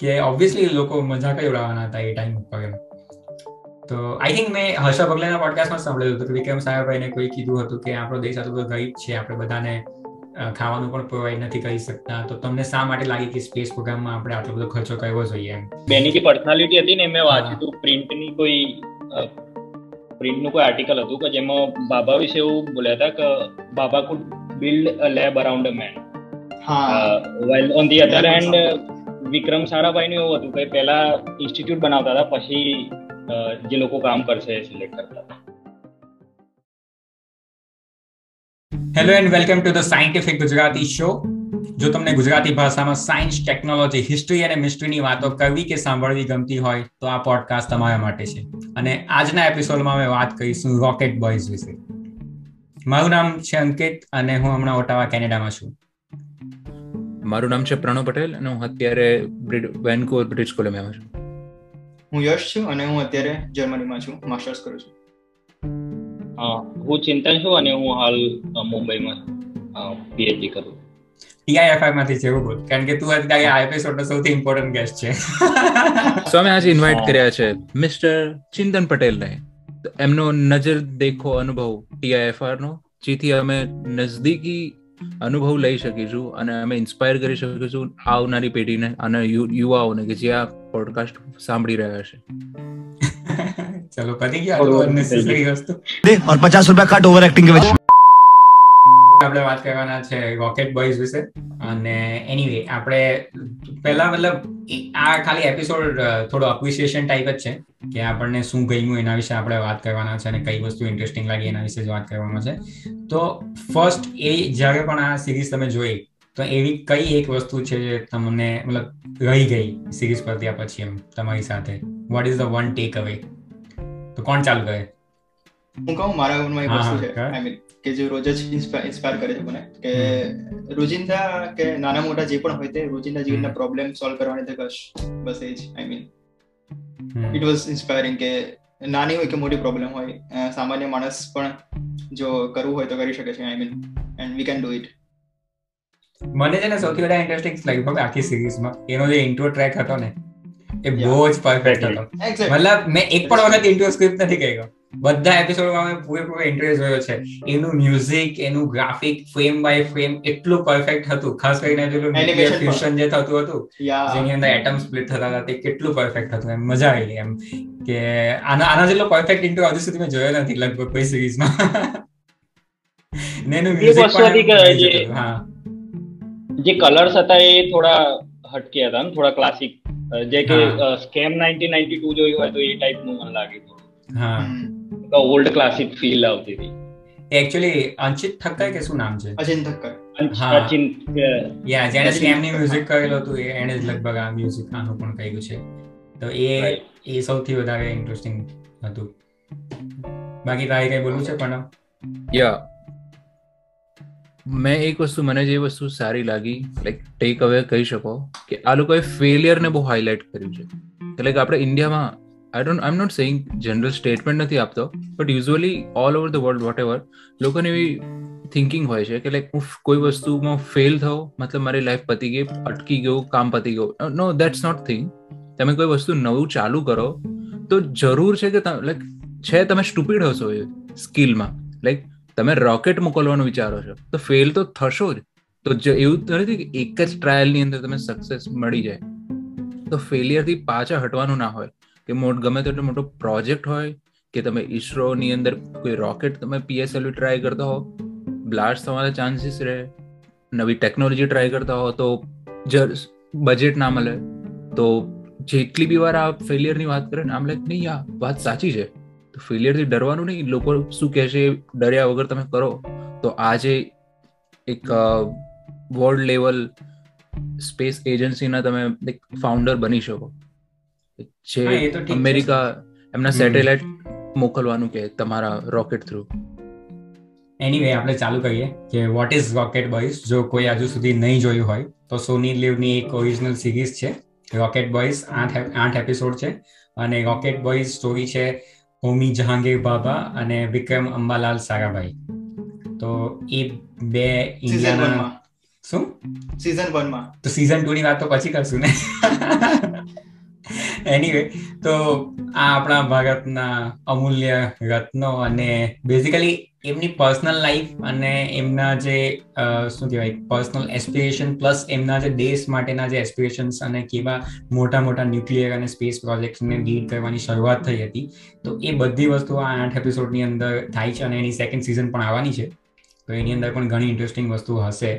કે ઓબ્વિયસલી લોકો મજાક જ ઉડાવવાના હતા એ ટાઈમ ઉપર એમ. તો આઈ થિંક મેં હર્ષા બગલાના પોડકાસ્ટમાં સાંભળ્યું હતું કે વિક્રમ સાહેબભાઈને કોઈ કીધું હતું કે આપણો દેશ આટલો બધો ગરીબ છે આપણે બધાને ખાવાનું પણ પ્રોવાઈડ નથી કરી શકતા. તો તમને શા માટે લાગે કે સ્પેસ પ્રોગ્રામમાં આપણે આટલો બધો ખર્ચો કરવો જોઈએ એમ? બેની જે પર્સનાલિટી હતી ને મેં વાંચ્યું હતું. પ્રિન્ટની કોઈ પ્રિન્ટનું કોઈ આર્ટિકલ હતું કે જેમાં બાબા વિશે એવું બોલ્યા હતા કે Bhabha could build a lab around a man well on the other hand Vikram Sarabhai નું એવું હતું કે પહેલા ઇન્સ્ટિટ્યૂટ બનાવતા હતા, પછી જે લોકો કામ કરશે સિલેક્ટ કરતા હતા. Hello and welcome to the scientific Gujarati show જો તમને ગુજરાતી ભાષામાં સાયન્સ ટેકનોલોજી હિસ્ટ્રી અને મિસ્ટ્રીની વાતો કરવી કે સાંભળવી ગમતી હોય, તો આ પોડકાસ્ટ તમારા માટે છે. અને આજના એપિસોડમાં અમે વાત કરીશું રોકેટ બોયઝ વિશે. મારું નામ છે અંકિત અને હું હમણાં ઓટાવા કેનેડામાં છું. મારું નામ છે પ્રણવ પટેલ અને હું અત્યારે વેનકુવર બ્રિટિશ કોલંબિયામાં છું. હું યશ છું અને હું અત્યારે જર્મનીમાં છું માસ્ટર્સ કરું છું. હું ચિંતન છું અને હું હાલ મુંબઈમાં પીએચડી કરું ટીઆઈએફઆઈ માંથી જેવું બોલ કારણ કે તું અત્યારે આ સૌથી ઇમ્પોર્ટન્ટ ગેસ્ટ છે. સો અમે આજે ઇન્વાઇટ કર્યા છે મિસ્ટર ચિંતન પટેલને. એમનો નજર દેખો અનુભવ ટીઆઈએફઆર નો જેથી અમે નજદીકી અનુભવ લઈ શકીશું અને અમે ઇન્સ્પાયર કરી શકીશું આવનારી પેઢીને અને યુવાઓને કે જે આ પોડકાસ્ટ સાંભળી રહ્યા છે. ચલો પતી ગયા વસ્તુ. દે રૂપિયા કટ ઓવર એક્ટિંગ આપણે વાત કરવાના છે રોકેટ બોયઝ વિશે. અને એનીવે આપણે પહેલા મતલબ આ ખાલી એપિસોડ થોડો અપ્રિશિએશન ટાઈપ જ છે કે આપણને શું ગમ્યું એના વિશે આપણે વાત કરવાના છે અને કઈ વસ્તુ ઇન્ટરેસ્ટિંગ લાગી એના વિશે જ વાત કરવાનો છે. તો ફર્સ્ટ એ જ્યારે પણ આ સિરીઝ તમે જોઈ તો એવી કઈ એક વસ્તુ છે જે તમને મતલબ રહી ગઈ સિરીઝ પર ત્યાં પછી એમ તમારી સાથે? What is the one takeaway તો કોણ ચાલુ કરે? હું કહું મારા મનમાં એક વસ્તુ છે. કે જે રોજ જ ઇન્સ્પાયર કરે છે મને કે રોજિંદા કે નાના મોટા જે પણ હોય તે રોજિંદા જીવનના પ્રોબ્લેમ સોલ્વ કરવાની ધગશ બસ એ જ I mean it was inspiring કે નાની હોય કે મોટી પ્રોબ્લેમ હોય સામાન્ય માણસ પણ જો કરવું હોય તો કરી શકે છે I mean and we can do it મને છે ને સૌથી વધારે ઇન્ટરેસ્ટિંગ લગભગ આખી સિરીઝમાં એનો જે ઇન્ટ્રો ટ્રેક હતો ને એ બહુ જ પરફેક્ટ હતો. મતલબ મેં એક પણ વખત ઇન્ટ્રો સ્ક્રિપ્ટ નથી કર્યો બધા એપિસોડમાં મેં પૂરેપૂરો ઇન્ટરેસ્ટ જોયો છે. એનું મ્યુઝિક એનું ગ્રાફિક ફ્રેમ બાય ફ્રેમ એટલું પરફેક્ટ હતું. ખાસ કરીને પેલું ફ્યુઝન જે થતું હતું જેની અંદર એટમ સ્પ્લિટ થતા હતા તે કેટલું પરફેક્ટ હતું. એમ મજા આવી એમ. કે આના આના જેટલો પરફેક્ટ ઇન્ટ્રો હજુ સુધી મેં જોયો નથી લગભગ કોઈ સિરીઝમાં ને એનું મ્યુઝિક પણ હા. જે કલર્સ હતા એ થોડા હટકે હતા થોડા ક્લાસિક જે કે સ્કેમ 1992 જોયું હોય તો એ ટાઈપનું મને લાગે હા. ઓલ્ડ ક્લાસિક ફીલ આવતી હતી. એકચ્યુઅલી અંચિત ઠક્કર કે શું નામ છે? અચિન ઠક્કર. અચિન યા જેને સ્કેમ મ્યુઝિક કરેલું હતું એ જ લગભગ આ મ્યુઝિક આનું પણ કર્યું છે. તો એ એ સૌથી વધારે ઇન્ટરેસ્ટિંગ હતું. બાકી તારે કઈ બોલવું છે પણ યા મેં એક વસ્તુ મને જે વસ્તુ સારી લાગી લાઈક ટેક અવે કહી શકો કે આ લોકોએ ફેલિયર ને બહુ હાઇલાઇટ કર્યું છે. એટલે કે આપણે ઇન્ડિયામાં I don't I am not saying general statement નથી આપતો but usually all over the world whatever લોકોને એવી થિંકિંગ હોય છે કે લાઈક હું કોઈ વસ્તુમાં ફેલ થયો, મતલબ મારી લાઈફ પતી ગઈ, અટકી ગયું, કામ પતી ગયું. નો દેટ્સ નોટ થિંગ તમે કોઈ વસ્તુ નવું ચાલુ કરો, તો જરૂર છે કે લાઈક છે, તમે સ્ટુપિડ હશો એ સ્કિલમાં લાઈક તમે રોકેટ મોકલવાનું વિચારો છો, તો ફેલ તો થશો જ. તો એવું નથી કે એક જ ટ્રાયલની અંદર તમે સક્સેસ મળી જાય. તો ફેલિયરથી પાછા હટવાનું ના હોય. કે મોટ, ગમે તેટલો મોટો પ્રોજેક્ટ હોય કે તમે ઈસરોની અંદર કોઈ રોકેટ તમે પીએસએલવી ટ્રાય કરતા હો, બ્લાસ્ટ થવાના ચાન્સીસ રહે, નવી ટેકનોલોજી ટ્રાય કરતા હો, તો બજેટ ના મળે, તો જેટલી બી વાર આ ફેલિયરની વાત કરે ને, આમ લાઈક નહીં આ વાત સાચી છે. તો ફેલિયરથી ડરવાનું નહીં, લોકો શું કહેશે ડર્યા વગર તમે કરો. તો આજે એક વર્લ્ડ લેવલ સ્પેસ એજન્સીના તમે એક ફાઉન્ડર બની શકો. જે અમેરિકા એમના સેટેલાઇટ મોકલવાનું કે તમારા રોકેટ થ્રુ? એનીવે આપણે ચાલુ કરીએ કે વોટ ઇઝ રોકેટ બોયઝ જો કોઈ હજુ સુધી નહીં જોયું હોય તો સોની લીવની એક ઓરિજિનલ સિરીઝ છે. રોકેટ બોયઝ આઠ આઠ એપિસોડ છે. અને રોકેટ બોયઝ સ્ટોરી છે હોમી જહાંગીર બાબા અને વિક્રમ અંબાલાલ સારાભાઈ તો એ બે ઇન્ડિયાના શું? સીઝન 1 માં. તો સીઝન ટુ ની વાત તો પછી કરશું ને. એનીવે તો આ આપણા ભારતના અમૂલ્ય રત્નો અને બેઝિકલી એમની પર્સનલ લાઈફ અને એમના જે શું કહેવાય પર્સનલ એસ્પિરેશન પ્લસ એમના જે દેશ માટેના જે એસ્પિરેશન્સ અને કેવા મોટા મોટા ન્યુક્લિયર અને સ્પેસ પ્રોજેક્ટ્સને લીડ કરવાની શરૂઆત થઈ હતી. તો એ બધી વસ્તુઓ આ આઠ એપિસોડની અંદર થાય છે અને એની સેકન્ડ સિઝન પણ આવવાની છે. તો એની અંદર પણ ઘણી ઇન્ટરેસ્ટિંગ વસ્તુ હશે.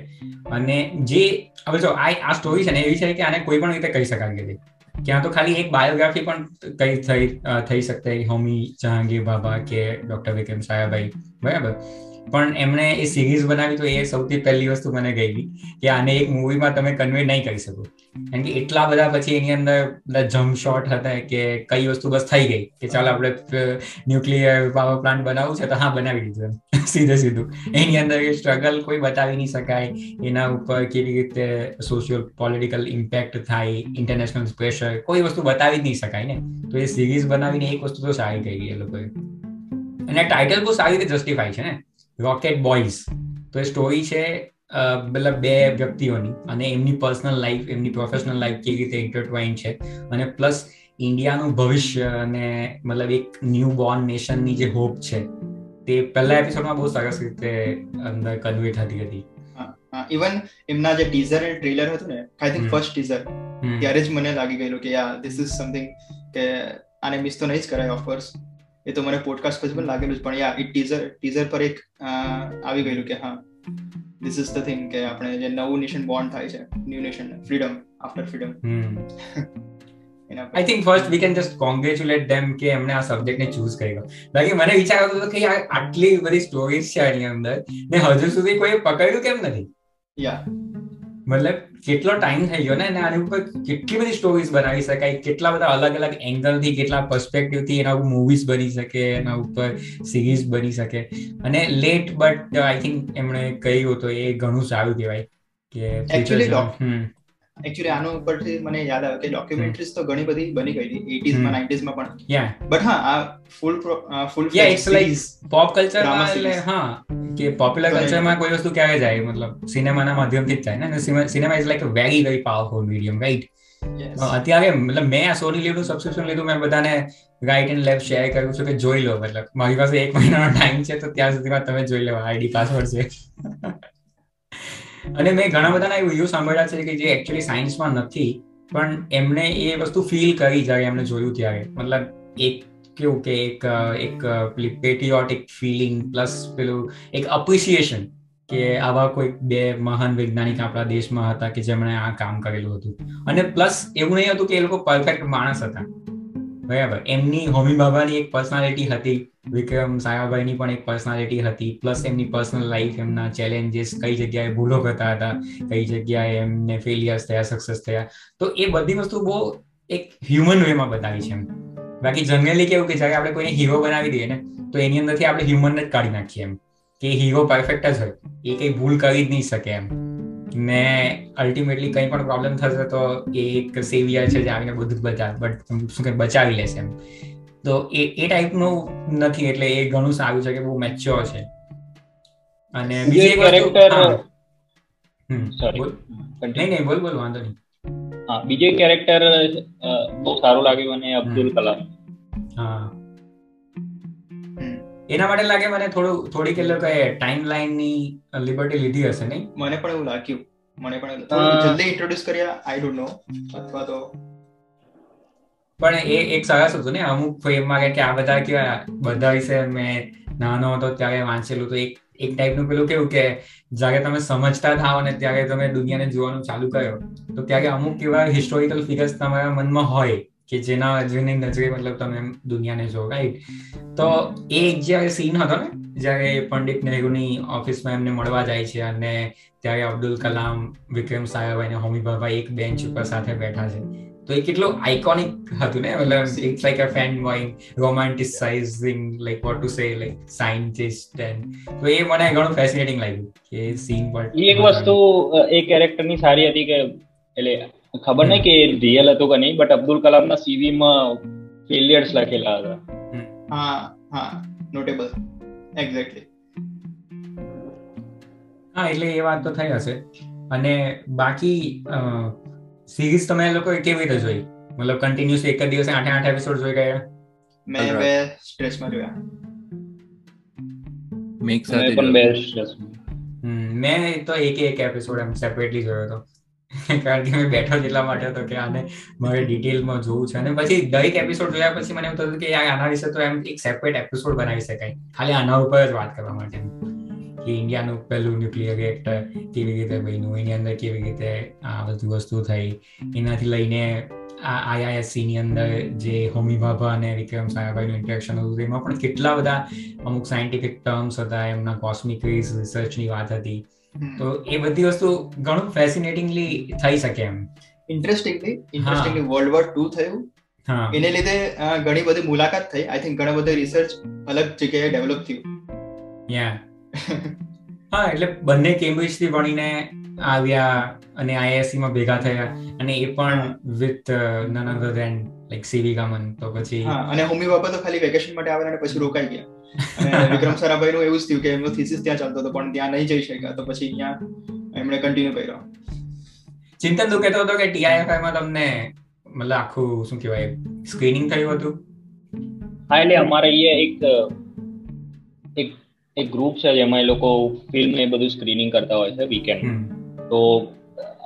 અને જે, હવે જો આ સ્ટોરી છે ને એવી છે કે આને કોઈ પણ રીતે કહી શકાય કે ત્યાં તો ખાલી એક બાયોગ્રાફી પણ કઈ થઈ થઈ શકતા, હોમી જહાંગીર બાબા કે ડોક્ટર વિક્રમ સાયાભાઈ, બરાબર? પણ એમણે એ સિરીઝ બનાવી તો એ સૌથી પહેલી વસ્તુ મને ગઈ કે આને એક મૂવીમાં તમે કન્વે નહીં કરી શકો. કારણ કે એટલા બધા પછી એની અંદર બધા જમ્પ શોટ હતા કે કઈ વસ્તુ બસ થઈ ગઈ કે ચાલો આપણે ન્યુક્લિયર પાવર પ્લાન્ટ બનાવવું છે તો હા, બનાવી દીધું સીધે સીધું. એની અંદર એ સ્ટ્રગલ કોઈ બતાવી નહીં શકાય. એના ઉપર કેવી રીતે સોશિયલ પોલિટિકલ ઇમ્પેક્ટ થાય ઇન્ટરનેશનલ પ્રેશર કોઈ વસ્તુ બતાવી જ નહીં શકાય ને. તો એ સિરીઝ બનાવીને એક વસ્તુ તો સારી કહી એ લોકોએ. અને ટાઇટલ બહુ સારી રીતે જસ્ટિફાય છે ને. રોકેટ બોયઝ તો એ સ્ટોરી છે મતલબ બે વ્યક્તિઓની અને એમની પર્સનલ લાઈફ એમની પ્રોફેશનલ લાઈફ કેવી રીતે ઇન્ટરટવાઇન છે. અને પ્લસ ઇન્ડિયાનું ભવિષ્ય અને મતલબ એક ન્યૂ બોર્ન નેશનની જે હોપ છે તે પહેલા એપિસોડમાં બહુ સરસ રીતે અંદર કન્વે થતી હતી. ઇવન એમના જે ટીઝર અને ટ્રેલર હતું ને આઈ થિંક ફર્સ્ટ ટીઝર ત્યારે જ મને લાગી ગયેલું કે યા ધીસ ઇઝ સમથિંગ કે આને મિસ તો નહીં જ કરાય ઓફકોર્સ એ તો મને પોડકાસ્ટ પછી પણ લાગેલું જ પણ યા એ ટીઝર ટીઝર પર એક આવી ગયેલું કે હા ધીસ ઇઝ ધ થિંગ કે આપણે જે નવું નેશન બોન્ડ થાય છે new nation freedom after freedom I think first we can just congratulate them કે એમને આ સબ્જેક્ટ ને ચૂઝ કર્યો. બાકી મને વિચાર આવતો હતો કે આટલી બધી સ્ટોરીઝ છે આની અંદર ને હજુ સુધી કોઈ પકડ્યું કેમ નથી? યા મતલબ કેટલો ટાઈમ થઈ ગયો ને અને આની ઉપર કેટલી બધી સ્ટોરીઝ બનાવી શકાય કેટલા બધા અલગ અલગ એંગલથી કેટલા પર્સપેક્ટિવથી એના ઉપર મૂવીઝ બની શકે એના ઉપર સિરીઝ બની શકે. અને લેટ બટ આઈ થિંક એમણે કહ્યું તો એ ઘણું સારું કહેવાય કે એકચ્યુઅલી આનો ઉપરથી મને યાદ આવે કે ડોક્યુમેન્ટરીઝ તો ઘણી બધી બની ગઈ હતી 80s માં 90s માં પણ. બટ હા આ ફૂલ ફૂલ yeah it's like pop culture એટલે હા કે પોપ્યુલર કલ્ચરમાં કોઈ વસ્તુ ક્યારે જાય મતલબ સિનેમાના માધ્યમથી જ થાય ને? Cinema is like a very very powerful medium right અત્યારે મતલબ મેં આ સોની લીધું સબસ્ક્રિપ્શન લીધું મેં બધાને રાઈટ એન્ડ લેફ્ટ શેર કર્યું છું કે જોઈ લો મતલબ મારી પાસે એક મહિનાનો ટાઈમ છે તો ત્યાં સુધીમાં તમે જોઈ લો આઈડી પાસવર્ડ છે. અને મેં ઘણા બધાના એવું સાંભળ્યા છે કે જે એકચ્યુઅલી સાયન્સમાં નથી, પણ એમને એ વસ્તુ ફીલ કરી જ્યારે એમને જોયું ત્યારે. મતલબ એક કેવું કે એક એક પેટ્રિયોટિક ફિલિંગ પ્લસ પેલું એક અપ્રિસિએશન કે આવા કોઈ બે મહાન વૈજ્ઞાનિક આપણા દેશમાં હતા કે જેમણે આ કામ કરેલું હતું. અને પ્લસ એવું નહીં હતું કે એ લોકો પરફેક્ટ માણસ હતા. બરાબર. એમની હોમી બાબાની એક પર્સનાલિટી હતી. વિક્રમ સાયાભાઈની પણ એક પર્સનાલિટી હતી. પ્લસ એમની પર્સનલ લાઈફ એમના ચેલેન્જીસ કઈ જગ્યાએ ભૂલો કરતા હતા, કઈ જગ્યાએ એમને ફેલિયર્સ થયા સક્સેસ થયા. તો એ બધી વસ્તુ બહુ એક હ્યુમન વેમાં બતાવી છે એમ. બાકી જનરલી કેવું કે જ્યારે આપણે કોઈને હીરો બનાવી દઈએ ને, તો એની અંદરથી આપણે હ્યુમન જ કાઢી નાખીએ એમ. કે હીરો પરફેક્ટ જ હોય. એ કઈ ભૂલ કરી જ નહીં શકે એમ. ને અલ્ટિમેટલી કંઈ પણ પ્રોબ્લેમ થશે તો એ એક સેવિયર છે જે આવીને બધું બચાવ બટ શું કે બચાવી લેશે એમ. તો એ એ ટાઈપનું નથી એટલે એ ઘણું સારું છે કે બહુ મેચ્યોર છે. અને બીજી એક કેરેક્ટર સોરી નહીં નહીં બોલ બોલ વાંધો નહીં. હા બીજો કેરેક્ટર બહુ સારું લાગ્યું અને અબ્દુલ કલામ. હા. એના માટે લાગે મને થોડું થોડીક એ લોકોએ ટાઈમની લિબર્ટી લીધી હશે નહીં? મને પણ એવું લાગ્યું. મને પણ જલ્દી ઇન્ટ્રોડ્યુસ કર્યા આઈ ડોન્ટ નો અથવા તો પણ એ એક સરસ હતું ને? અમુક ફ્રેમમાં કે આ બધા કેવા બધા વિશે મેં નાનો હતો ત્યારે વાંચેલું તો એક એક ટાઈપનું પેલું કેવું કે જ્યારે તમે સમજતા થાવ ને ત્યારે તમે દુનિયાને જોવાનું ચાલુ કર્યો, તો ત્યારે અમુક એવા હિસ્ટોરિકલ ફિગર્સ તમારા મનમાં હોય કે જેના જેની નજરે મતલબ તમે દુનિયાને જો રાઈટ તો એ એક જ્યારે સીન હતો ને, જ્યારે પંડિત નહેરુની ઓફિસમાં એમને મળવા જાય છે અને ત્યારે અબ્દુલ કલામ વિક્રમ સારાભાઈ અને હોમી ભાભાઈ એક બેન્ચ ઉપર સાથે બેઠા છે. તો એ કેટલું આઇકોનિક હતું ને? મતલબ it's like a fanboying romanticising like what to say like scientist and તો એ મને ઘણું ફેસિનેટિંગ લાગ્યું કે સીન પર એક વસ્તુ એ કેરેક્ટરની સારી હતી કે એટલે ખબર નહીં કે રિયલ હતું કે નહીં બટ અબ્દુલ કલામના સીવી માં ફેલિયર્સ લખેલા હતા. હા હા નોટેબલ એક્ઝેક્ટલી હા એટલે એ વાત તો થઈ હશે. અને બાકી સિરીઝ તમે લોકો કેવી રીતે જોઈ? મતલબ કન્ટિન્યુઅસ એક જ દિવસે આઠે આઠ એપિસોડ જોઈ ગયા? મેં બે સ્ટ્રેસમાં જોયા. મેક સાથે પણ બે સ્ટ્રેસમાં મેં તો એક એક એપિસોડ એમ સેપરેટલી જોયો હતો. કારણ કે મેં બેઠો એટલા માટે હતો કે આને મારે ડિટેલમાં જોવું છે. અને પછી દરેક એપિસોડ જોયા પછી મને એવું થતું કે આના વિશે તો એમ એક સેપરેટ એપિસોડ બનાવી શકાય. ખાલી આના ઉપર જ વાત કરવા માટે. કે ઇન્ડિયાનું પહેલું ન્યુક્લિયર રિએક્ટર કેવી રીતે બન્યું? એની અંદર કેવી રીતે આ બધી વસ્તુ થઈ? એનાથી લઈને આ આઈઆઈએસસી ની અંદર જે હોમી ભાભા અને વિક્રમ સાયાભાઈનું ઇન્ટરેક્શન હતું એમાં પણ કેટલા બધા અમુક સાયન્ટિફિક ટર્મ્સ હતા એમના કોસ્મિક રિસર્ચની વાત હતી. તો એ બધી વસ્તુ ઘણું ફેસિનેટિંગલી થઈ શકે એમ. Interestingly interestingly world war two થયું. હા. એને લીધે ઘણી બધી મુલાકાત થઈ. આઈ થિંક ઘણા બધા રિસર્ચ અલગ જગ્યાએ ડેવલપ થયું. યા હા એટલે બંને કેમ્બ્રિજથી ભણીને આવ્યા અને આઈઆઈએસસી માં ભેગા થયા અને એ પણ with none other than like CV Raman તો પછી હા અને હોમી બાપા તો ખાલી વેકેશન માટે આવેલા અને પછી રોકાઈ ગયા. અને વિક્રમ સારાભાઈ નું એવું જ થયું કે એમનો થીસિસ ત્યાં ચાલતો હતો પણ ત્યાં નહીં જઈ શક્યા. તો પછી અહીંયા એમણે કન્ટિન્યુ કર્યો. ચિંતન તું કહેતો હતો કે ટીઆઈએફઆઈ માં તમને મતલબ આખું શું કહેવાય સ્ક્રીનિંગ થયું હતું? હા એટલે અમારે અહીંયા એક એક એક ગ્રુપ છે જેમાં એ લોકો ફિલ્મ ને બધું સ્ક્રીનિંગ કરતા હોય છે વીકેન્ડ તો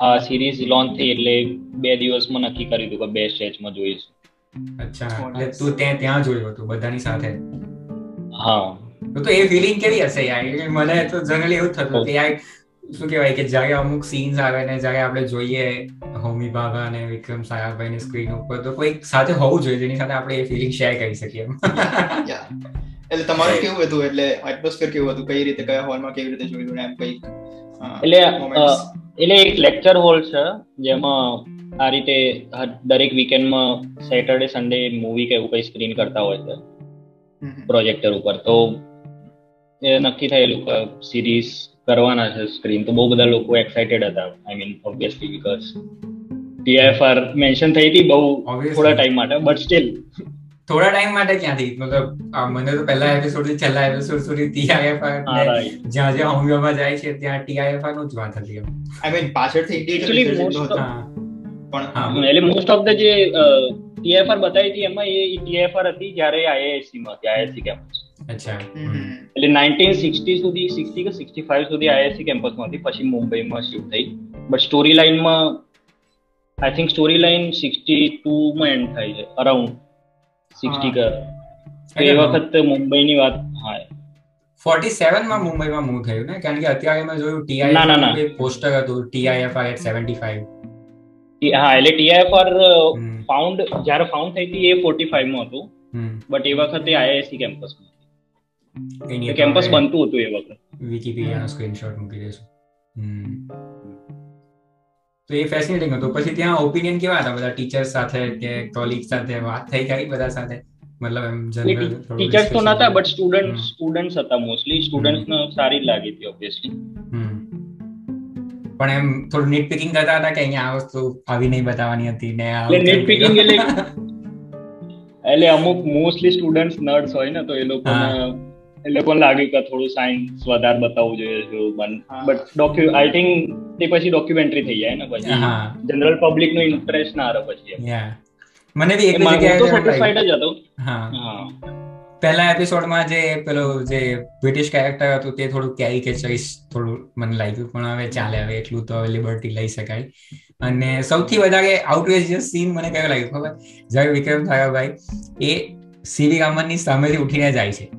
આ સિરીઝ લોન્ચ થઈ એટલે બે દિવસમાં નક્કી કરી દીધું કે બે સ્ટેજમાં જોઈશું. અચ્છા એટલે તું ત્યાં ત્યાં જોયું હતું બધાની સાથે? હા. તો એ ફિલિંગ કેવી હશે યાર? મને તો જનરલી એવું થતું કે યાર શું કહેવાય કે જ્યારે અમુક સીન્સ આવે ને જ્યારે આપણે જોઈએ હોમી બાબા અને વિક્રમ સાયાભાઈ ની સ્ક્રીન ઉપર તો કોઈ સાથે હોવું જોઈએ જેની સાથે આપણે એ ફિલિંગ શેર કરી શકીએ. એટલે તમારું કેવું હતું? એટલે એટમોસ્ફિયર કેવું હતું? કઈ રીતે કયા હોલમાં કેવી રીતે જોયું એમ કઈ એટલે એટલે એક લેક્ચર હોલ છે જેમાં આ રીતે દરેક વીકેન્ડમાં સેટરડે સન્ડે મૂવી કે એવું કઈ સ્ક્રીન કરતા હોય છે પ્રોજેક્ટર ઉપર. તો એ નક્કી થયેલું કે સિરીઝ કરવાના છે સ્ક્રીન તો બહુ બધા લોકો એક્સાઇટેડ હતા. I mean obviously because TIFR mention થઈ હતી બહુ થોડા ટાઈમ માટે બટ સ્ટીલ થોડા ટાઈમ માટે ક્યાંથી? મતલબ મને તો પહેલા એપિસોડથી છેલ્લા એપિસોડ સુધી ટીઆઈએફઆર જ્યાં જ્યાં હોમિયોમાં જાય છે ત્યાં ટીઆઈએફઆરનું જ વાત હતી. આઈ મીન પાછળથી પણ એટલે મોસ્ટ ઓફ ધ જે ટીએફઆર બતાવી હતી એમાં એ ટીએફઆર હતી જ્યારે આઈઆઈએસસી માં હતી કેમ્પસ અચ્છા એટલે નાઇન્ટીન સિક્સટી સુધી સિક્સટી કે સિક્સટી ફાઈવ સુધી આઈઆઈસી કેમ્પસમાં હતી પછી મુંબઈમાં શિફ્ટ થઈ. બટ સ્ટોરી લાઇનમાં I think storyline sixty two માં એન્ડ થાય છે અરાઉન્ડ સિક્સટી કર એ વખત મુંબઈની વાત હા ફોર્ટી સેવનમાં મુંબઈમાં મૂવ થયું ને? કારણ કે અત્યારે મેં જોયું ટીઆઈ પોસ્ટર હતું ટીઆઈએફઆર એટ સેવન્ટી ફાઈવ હા એટલે ટીઆઈએફઆર ફાઉન્ડ જ્યારે ફાઉન્ડ થઈ હતી એ ફોર્ટી ફાઈવમાં હતું. બટ એ વખતે આઈઆઈસી કેમ્પસમાં. હતી કેમ્પસ બનતું હતું એ વખત વિકીપીડિયાનો સ્ક્રીનશોટ મૂકી દઈશું તો એ ફેસિનેટિંગ હતું પછી ત્યાં ઓપિનિયન કેવા હતા બધા ટીચર્સ સાથે કે કોલિગ સાથે વાત થઈ ગઈ બધા સાથે મતલબ એમ જનરલ ટીચર્સ તો નતા બટ સ્ટુડન્ટ સ્ટુડન્ટ્સ હતા મોસ્ટલી સ્ટુડન્ટ્સ ને સારી લાગી હતી ઓબ્વિયસલી પણ એમ થોડું નીટ પિકિંગ કરતા હતા કે અહીંયા આ વસ્તુ આવી નહીં બતાવવાની હતી ને એટલે નીટ પિકિંગ એટલે એટલે અમુક મોસ્ટલી સ્ટુડન્ટ્સ નર્ડ્સ હોય ને તો એ લોકોને એ લોકોને લાગ્યું કે થોડું સાયન્સ વધારે બતાવવું જોઈએ જો બટ ડોક્યુ આઈ થિંક તે પછી ડોક્યુમેન્ટરી થઈ જાય ને પછી. જનરલ પબ્લિક નો ઇન્ટરેસ્ટ ના આવે પછી મને બી એક જગ્યાએ તો સેટિસ્ફાઈડ જ હતો. હા. પહેલા એપિસોડમાં જે પેલો જે બ્રિટિશ કેરેક્ટર હતું તે થોડું કેરિકેચરિસ થોડું મને લાગ્યું. પણ હવે ચાલે હવે એટલું તો લિબર્ટી લઈ શકાય. અને સૌથી વધારે આઉટવેજિયસ સીન મને કયો લાગ્યો ખબર? જ્યારે વિક્રમ સારાભાઈ એ સીવી રામનની સામેથી ઉઠીને જાય છે.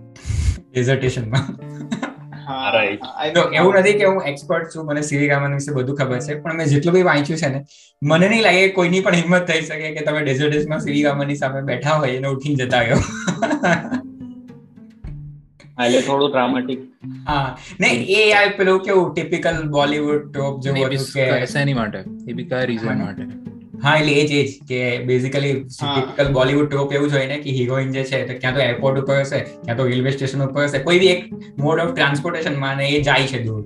ડેઝર્ટેશનમાં એવું નથી કે હું એક્સપર્ટ છું મને સીવી રામન વિશે બધું ખબર છે પણ મેં જેટલું બી વાંચ્યું છે ને મને નહીં લાગે કોઈની પણ હિંમત થઈ શકે કે તમે ડેઝર્ટેશનમાં સીવી રામનની સામે બેઠા હોય અને ઉઠીને જતા ગયો એટલે થોડું ડ્રામેટિક હા નહીં એ આ પેલું કેવું ટિપિકલ બોલીવુડ ટોપ જેવું હતું કે એની માટે એ બી કયા રીઝન માટે? હા એટલે એ જ એ જ કે બેઝિકલી ટિપિકલ બોલીવુડ ટ્રોપ એવું જ હોય ને કે હિરોઈન જે છે તો ક્યાં તો એરપોર્ટ ઉપર હશે ક્યાં તો રેલવે સ્ટેશન ઉપર હશે કોઈ બી એક મોડ ઓફ ટ્રાન્સપોર્ટેશનમાં ને એ જાય છે દૂર.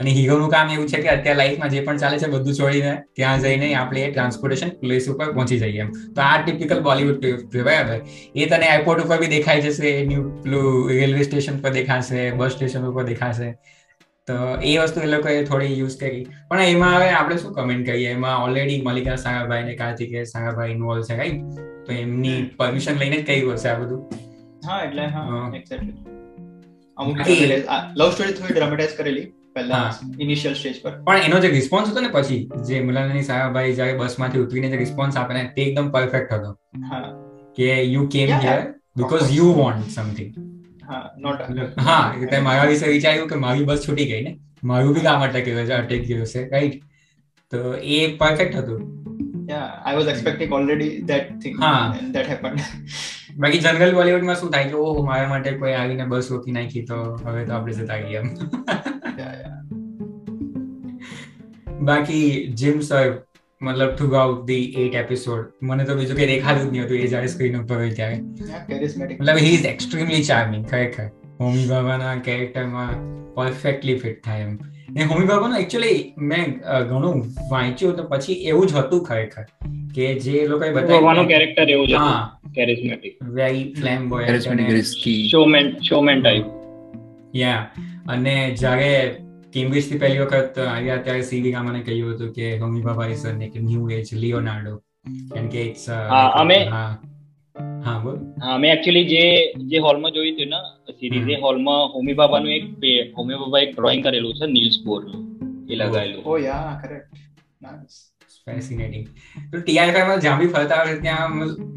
અને હીરોનું કામ એવું છે કે અત્યારે લાઈફમાં જે પણ ચાલે છે બધું છોડીને ત્યાં જઈને આપણે એ ટ્રાન્સપોર્ટેશન પ્લેસ ઉપર પહોંચી જઈએ એમ. તો આ ટિપિકલ બોલીવુડ બરાબર એ તને એરપોર્ટ ઉપર બી દેખાઈ જશે ન્યુ રેલવે સ્ટેશન પર દેખાશે બસ સ્ટેશન ઉપર દેખાશે. તો એ વસ્તુ એ લોકોએ થોડી યુઝ કરી. પણ એમાં હવે આપણે શું કમેન્ટ કરીએ? એમાં ઓલરેડી મલિકા સાંગાભાઈ ને કાર્તિકે સાંગાભાઈ ઇન્વોલ્વ છે રાઈટ તો એમની પરમિશન લઈને જ કહ્યું હશે આ બધું. હા એટલે હા એક્ઝેક્ટલી અમુક લવ સ્ટોરી થોડી ડ્રામેટાઇઝ કરેલી પહેલા ઇનિશિયલ સ્ટેજ પર. પણ એનો જે રિસ્પોન્સ હતો ને પછી જે મુલાની સાહેબભાઈ જ્યારે બસમાંથી ઉતરીને જે રિસ્પોન્સ આપે ને તે એકદમ પરફેક્ટ હતો. કે you came here because you want something હા નોટ હા એટલે મારા વિશે વિચાર્યું કે મારી બસ છૂટી ગઈ ને. મારું બી કામ અટકી ગયું છે અટકી ગયું છે રાઈટ તો એ પરફેક્ટ હતું. I was expecting already that thing હા. ધેટ હેપન બાકી જનરલ બોલિવૂડમાં શું થાય કે ઓહો મારા માટે કોઈ આવીને બસ રોકી નાખી તો હવે તો આપણે જતા ગયા. બાકી જીમ સર મતલબ throughout the eight episode મને તો બીજું કઈ દેખાતું જ નહીં હતું એ જ્યારે સ્ક્રીન ઉપર હોય ત્યારે. મતલબ હી ઇઝ એક્સ્ટ્રીમલી ચાર્મિંગ ખરેખર. હોમી બાબાના કેરેક્ટરમાં પરફેક્ટલી ફિટ થાય એમ. ને હોમી બાબાનો એકચ્યુઅલી મેં ઘણું વાંચ્યું તો પછી એવું જ હતું ખરેખર કે જે લોકોએ ભગવાનનું બતાવ્યું કેરેક્ટર એવું જ હા. Charismatic very flame charismatic risky showman showman type yeah અને જ્યારે કેમ્બ્રિજથી પહેલી વખત આવ્યા ત્યારે સીવી રામને કહ્યું હતું કે હોમી બાબા ઇઝ એક ન્યુ એજ લિયોનાર્ડો કેમ કે ઇટ્સ હા, અમે- હા. હા બોલ. હા મેં એકચ્યુઅલી જે જે હોલમાં જોયું હતું ને સિરીઝ એ હોલમાં હોમી બાબાનું એક હોમી બાબા એક ડ્રોઈંગ કરેલું છે નીલ્સ બોર્ડ એ લગાવેલું. ઓ યા કરેક્ટ ફેસિનેટિંગ તો માં જ્યાં બી ફરતા હોય ત્યાં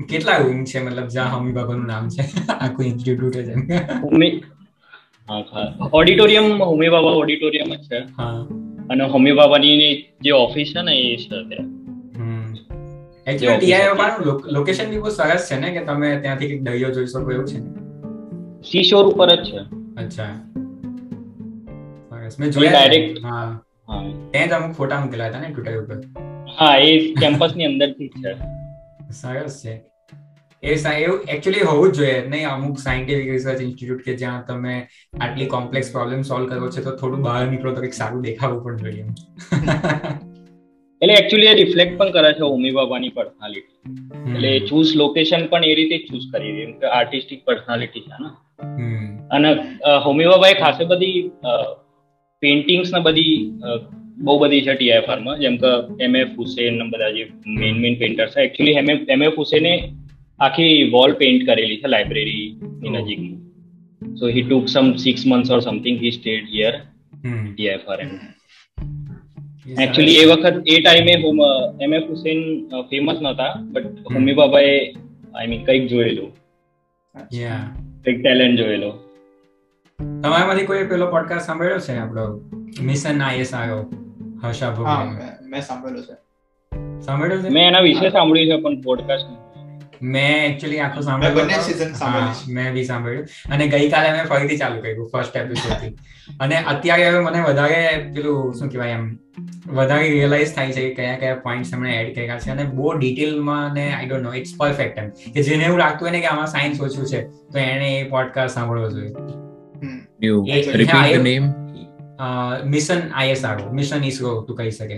કેટલા રૂમ છે? મતલબ જ્યાં હોમી બાબાનું નામ છે? આખું ઇન્સ્ટિટ્યૂટ છે ઓડિટોરિયમ હોમી બાબા ઓડિટોરિયમ જ છે. હા. અને હોમી બાબાની જે ઓફિસ છે ને એ છે ત્યાં ટીઆઈ બાબાનું લોકેશન બી બહુ સરસ છે ને કે તમે ત્યાંથી કંઈક દરિયો જોઈ શકો એવું છે ને? સી શોર ઉપર જ છે. અચ્છા. સરસ. મેં જોયા direct- હા. હા. ત્યાં જ અમુક ફોટા મૂકેલા હતા ને ટ્વિટર ઉપર. હા એ કેમ્પસની અંદરથી જ છે. સરસ છે. એ એવું એકચ્યુઅલી હોવું જ જોઈએ. નહીં અમુક સાયન્ટિફિક રિસર્ચ ઇન્સ્ટિટ્યૂટ કે જ્યાં તમે આટલી કોમ્પ્લેક્સ પ્રોબ્લેમ સોલ્વ કરો છો તો થોડું બહાર નીકળો તો કંઈક સારું દેખાવું પણ જોઈએ. એટલે એકચ્યુઅલી એ રિફ્લેક્ટ પણ કરે છે હોમી બાબાની પર્સનાલિટી એટલે ચૂઝ લોકેશન પણ એ રીતે ચૂઝ કરી એમ કે આર્ટિસ્ટિક પર્સનાલિટી છે ને અને હોમી બાબાએ ખાસે બધી પેઇન્ટિંગ્સ ને બધી બહુ બધી છે ટીઆઈએફઆરમાં. જેમ કે એમ એફ હુસેન બધા જે મેઇન મેઇન પેઇન્ટર છે. એકચ્યુઅલી એમ એફ હુસેને આખી વોલ પેઇન્ટ કરેલી છે લાઇબ્રેરી ની Oh. So he took some six months or something he stayed here hmm. TIFR એમ. એ એકચ્યુઅલી એ વખત એ ટાઈમે એમ એફ હુસેન ફેમસ નહોતા બટ હોમી. બાબાએ આઈ મીન કંઈક જોયેલું. કંઈક ટેલેન્ટ જોયેલો. તમારામાંથી કોઈ પેલો પોડકાસ્ટ સાંભળ્યો છે આપણો? મિશન આઈએસ આવ્યો હર્ષા હા મેં- સાંભળ્યો સાંભળેલું છે. સાંભળ્યો છે? મેં એના વિશે સાંભળ્યું છે પણ પોડકાસ્ટ મેં એકચ્યુઅલી આખું મેં બંને સાંભળ્યું season સાંભળેલી છે. મેં બી સાંભળ્યું. અને ગઈકાલે મેં ફરીથી ચાલુ કર્યું ફર્સ્ટ એપિસોડથી. અને અત્યારે હવે મને વધારે પેલું શું કહેવાય એમ વધારે રિયલાઇઝ થાય છે કે કયા કયા પોઈન્ટ્સ એમણે એડ કર્યા છે. અને બહુ ડિટેલમાં ને I don't know it's perfect એમ. કે જેને એવું લાગતું હોય ને કે આમાં સાયન્સ ઓછું છે તો એને એ પોડકાસ્ટ સાંભળવો જોઈએ. મિશન આઈએસઆર મિશન ઇસરો તું કહી શકે.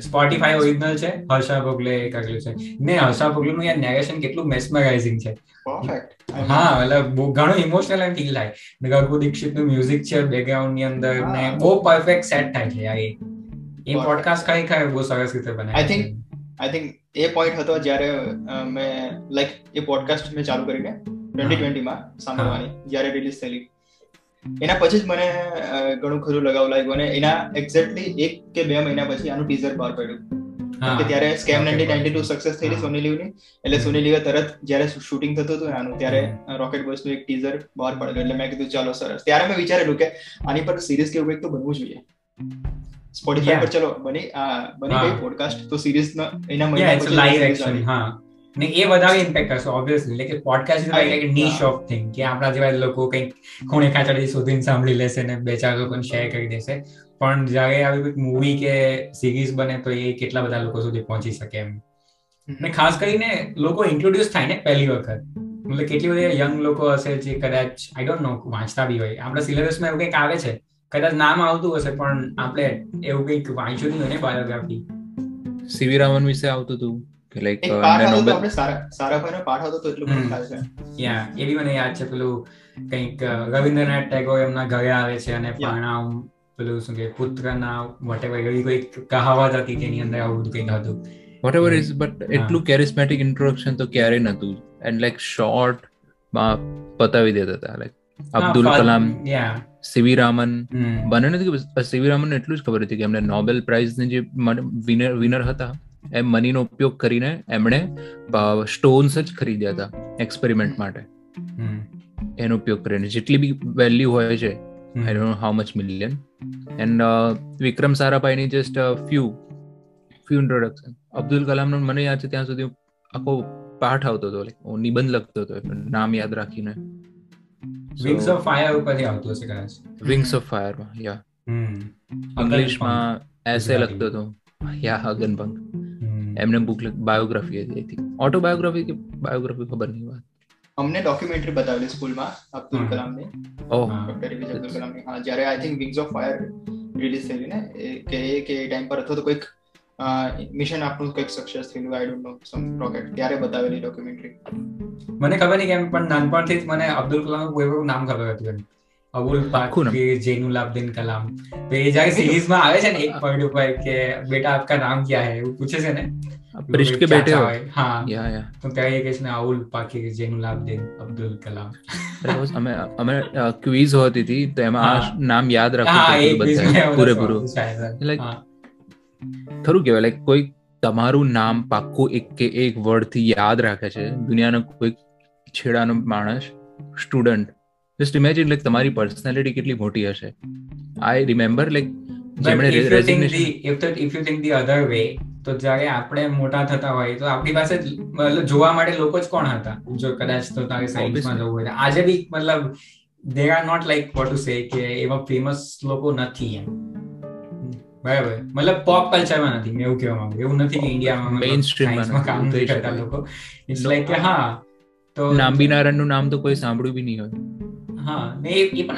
સ્પોટીફાઈ ઓરિજિનલ છે હર્ષા ભોગલે કરેલું છે. ને હર્ષા ભોગલેનું યાર નેરેશન કેટલું મેસમરાઇઝિંગ છે. Perfect. હા મતલબ બહુ ઘણું ઇમોશનલ એમ ફીલ થાય. ને ગગુ દીક્ષિતનું મ્યુઝિક છે બેકગ્રાઉન્ડની અંદર ને બહુ પરફેક્ટ સેટ થાય છે યાર એ. એ પોડકાસ્ટ કઈ કઈ બહુ સરસ રીતે I I think I think A point હતો જ્યારે મેં લાઈક એ પોડકાસ્ટ મેં ચાલુ કરીને ટ્વેન્ટી ટ્વેન્ટીમાં સાંભળવાની જ્યારે રિલીઝ થયેલી. એના પછી જ મને ઘણું ખરું લગાવ લાગ્યું અને એના એક્ઝેક્ટલી એક કે બે મહિના પછી આનું ટીઝર બહાર પડ્યું. કે ત્યારે scam ninety ninety two success થયેલી. સોની લીવની એટલે સોની લીવે તરત જ્યારે શૂટિંગ થતું હતું આનું ત્યારે રોકેટ બોયસનું એક ટીઝર બહાર પડેલું એટલે મેં કીધું ચાલો સરસ. ત્યારે મેં વિચારેલું કે આની પર સિરીઝ કે કંઈક તો બનવું જોઈએ. સ્પોટીફાઈ પર ચલો બની બની ગઈ પોડકાસ્ટ તો સિરીઝ એના મહિના પછી હા. ને એ વધારે ઇમ્પેક્ટ કરશે ઓબ્વિયસલી એટલે કે પોડકાસ્ટ ઇઝ લાઈક એક નીશ ઓફ થિંગ કે આપણા જેવા લોકો કંઈક ખૂણે ખાચડી શોધીને સાંભળી લેશે ને બે ચાર લોકોને શેર કરી દેશે. પણ જ્યારે આવી કોઈક મૂવી કે સિરીઝ બને તો એ કેટલા બધા લોકો સુધી પહોંચી શકે એમ. ને ખાસ કરીને લોકો ઇન્ટ્રોડ્યુસ થાય ને પહેલી વખત. મતલબ કેટલી બધી યંગ લોકો હશે જે કદાચ આઈ ડોન્ટ નો વાંચતા બી હોય. આપણા સિલેબસમાં એવું કંઈક આવે છે. કદાચ નામ આવતું હશે પણ આપણે એવું કંઈક વાંચ્યું નહીં હોય ને બાયોગ્રાફી સીવી રામન વિશે આવતું હતું. કે લાઈક પાઠ આપણે સારા સારા ભાઈનો પાઠ હતો તો એટલું મને ખ્યાલ છે. યા એ બી મને યાદ છે પેલું કંઈક રવિન્દ્રનાથ ટેગોર એમના ઘરે આવે છે અને પાણામ પેલું શું કે પુત્રના વટેવર એવી કોઈ કહાવત હતી તેની અંદર આવું બધું કંઈક હતું. વોટ ઇઝ બટ એટલું કેરિસ્મેટિક ઇન્ટ્રોડક્શન તો ક્યારેય નતું એન્ડ લાઈક શોર્ટમાં પતાવી દેતા હતા લાઈક અબ્દુલ કલામ સીવી રામન બને નથી સીવી રામન એટલું જ ખબર હતી કે એમને નોબેલ પ્રાઇઝની જે વિનર વિનર હતા. એમ મનીનો ઉપયોગ કરીને એમણે સ્ટોન્સ જ ખરીદ્યા હતા એક્સપેરિમેન્ટ માટે. એનો ઉપયોગ કરીને. જેટલી બી વેલ્યુ હોય છે I don't how much million and Vikram સારાભાઈની just few few introduction Abdul કલામનો મને યાદ છે ત્યાં સુધી આખો પાઠ આવતો હતો નિબંધ લખતો હતો નામ યાદ રાખીને. વિંગ્સ ઓફ ફાયર ઉપરથી આવતો હશે કદાચ. વિંગ્સ ઓફ ફાયરમાં યા ઇંગ્લિશમાં એસે લખતો હતો. યા અગનભંગ એમને બુક બાયોગ્રાફી હતી હતી ઓટોબાયોગ્રાફી કે બાયોગ્રાફી ખબર નહીં વાત અમને ડોક્યુમેન્ટરી બતાવેલી સ્કૂલમાં અબ્દુલ કલામની ઓહ ડોક્ટર એપીજે અબ્દુલ કલામની હા જ્યારે I think wings of fire release થયેલી ને કે કે ટાઈમ પર અથવા તો કોઈક મિશન આપણું કંઈક સક્સેસ થયેલું આઈ ડોન્ટ નો સમ રોકેટ ત્યારે બતાવેલી ડોક્યુમેન્ટરી મને ખબર નહીં કેમ પણ નાનપણથી જ મને અબ્દુલ કલામ કોઈ એવું નામ ખબર હતું અબુલ પાકી જેનું લાબદીન કલામ. તો એ જ્યારે સિરીઝમાં આવે છે ને એક પોઈન્ટ ઉપર કે બેટા આપકા નામ ક્યા હે એવું પૂછે છે ને બ્રિજ કે બેટે હોય હા? યા યા. તો ત્યાં એ કહે છે અબુલ પાકી જેનું લાબદીન અબ્દુલ કલામ. રોજ અમે અમે ક્વિઝ હોતી હતી તો એમાં આ નામ યાદ રાખવું બધું પૂરેપૂરું. લાઈક થરું કેવાય લાઈક કોઈ તમારું નામ પાક્કું એક કે એક વર્ડથી યાદ રાખે છે. દુનિયાનો કોઈ છેડાનો માણસ સ્ટુડન્ટ જસ્ટ ઇમેજિન લાઈક તમારી પર્સનાલિટી કેટલી મોટી હશે. આઈ રિમેમ્બર લાઈક જેમણે resignation if you think the other way તો જ્યારે આપણે મોટા થતા હોય તો આપણી પાસે મતલબ જોવા માટે લોકો જ કોણ હતા? જો કદાચ તો તારે સાયન્સમાં જવું હોય આજે બી મતલબ they are not like what to say કે એવા ફેમસ લોકો નથી એમ. બરાબર? મતલબ પોપ કલ્ચરમાં નથી મેં એવું કહેવા માંગુ. એવું નથી કે ઇન્ડિયામાં મેઇન સ્ટ્રીમમાં કામ નથી કરતા લોકો. ઇટ્સ લાઈક કે હા તો નાંબીનારાયણનું નામ તો કોઈ સાંભળ્યું બી નહીં હોય. હા ને એ પણ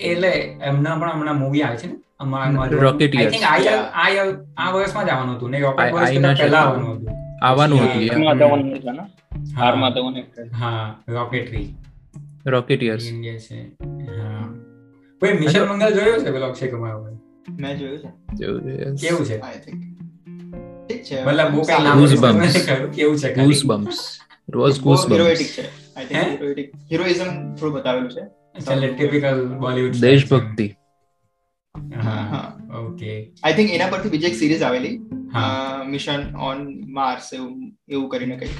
એટલે એમના પણ હમણાં મૂવી આવે છે ને રોકેટિયર્સ આ વર્ષમાં જ આવવાનું હતું ને રોકેટ વર્ષ પહેલા આવવાનું હતું. આવવાનું હતું હા. રોકેટરી રોકેટિયર્સ છે. હા કોઈ મિશન મંગલ જોયો છે પેલો અક્ષય કુમાર મેં જોયું છે. જોયું કેવું છે? આઈ થિંક ઠીક છે. મતલબ બહુ કઈ નામ કેવું છે બમ્પ્સ રોઝ આઈ થિંક હિરોઇઝમ બતાવેલું છે. એટલે ટિપિકલ બોલિવૂડ દેશભક્તિ હા ઓકે આઈ થિંક એના પરથી બીજી એક સિરીઝ આવેલી મિશન ઓન માર્સ એવું એવું કરીને કંઈક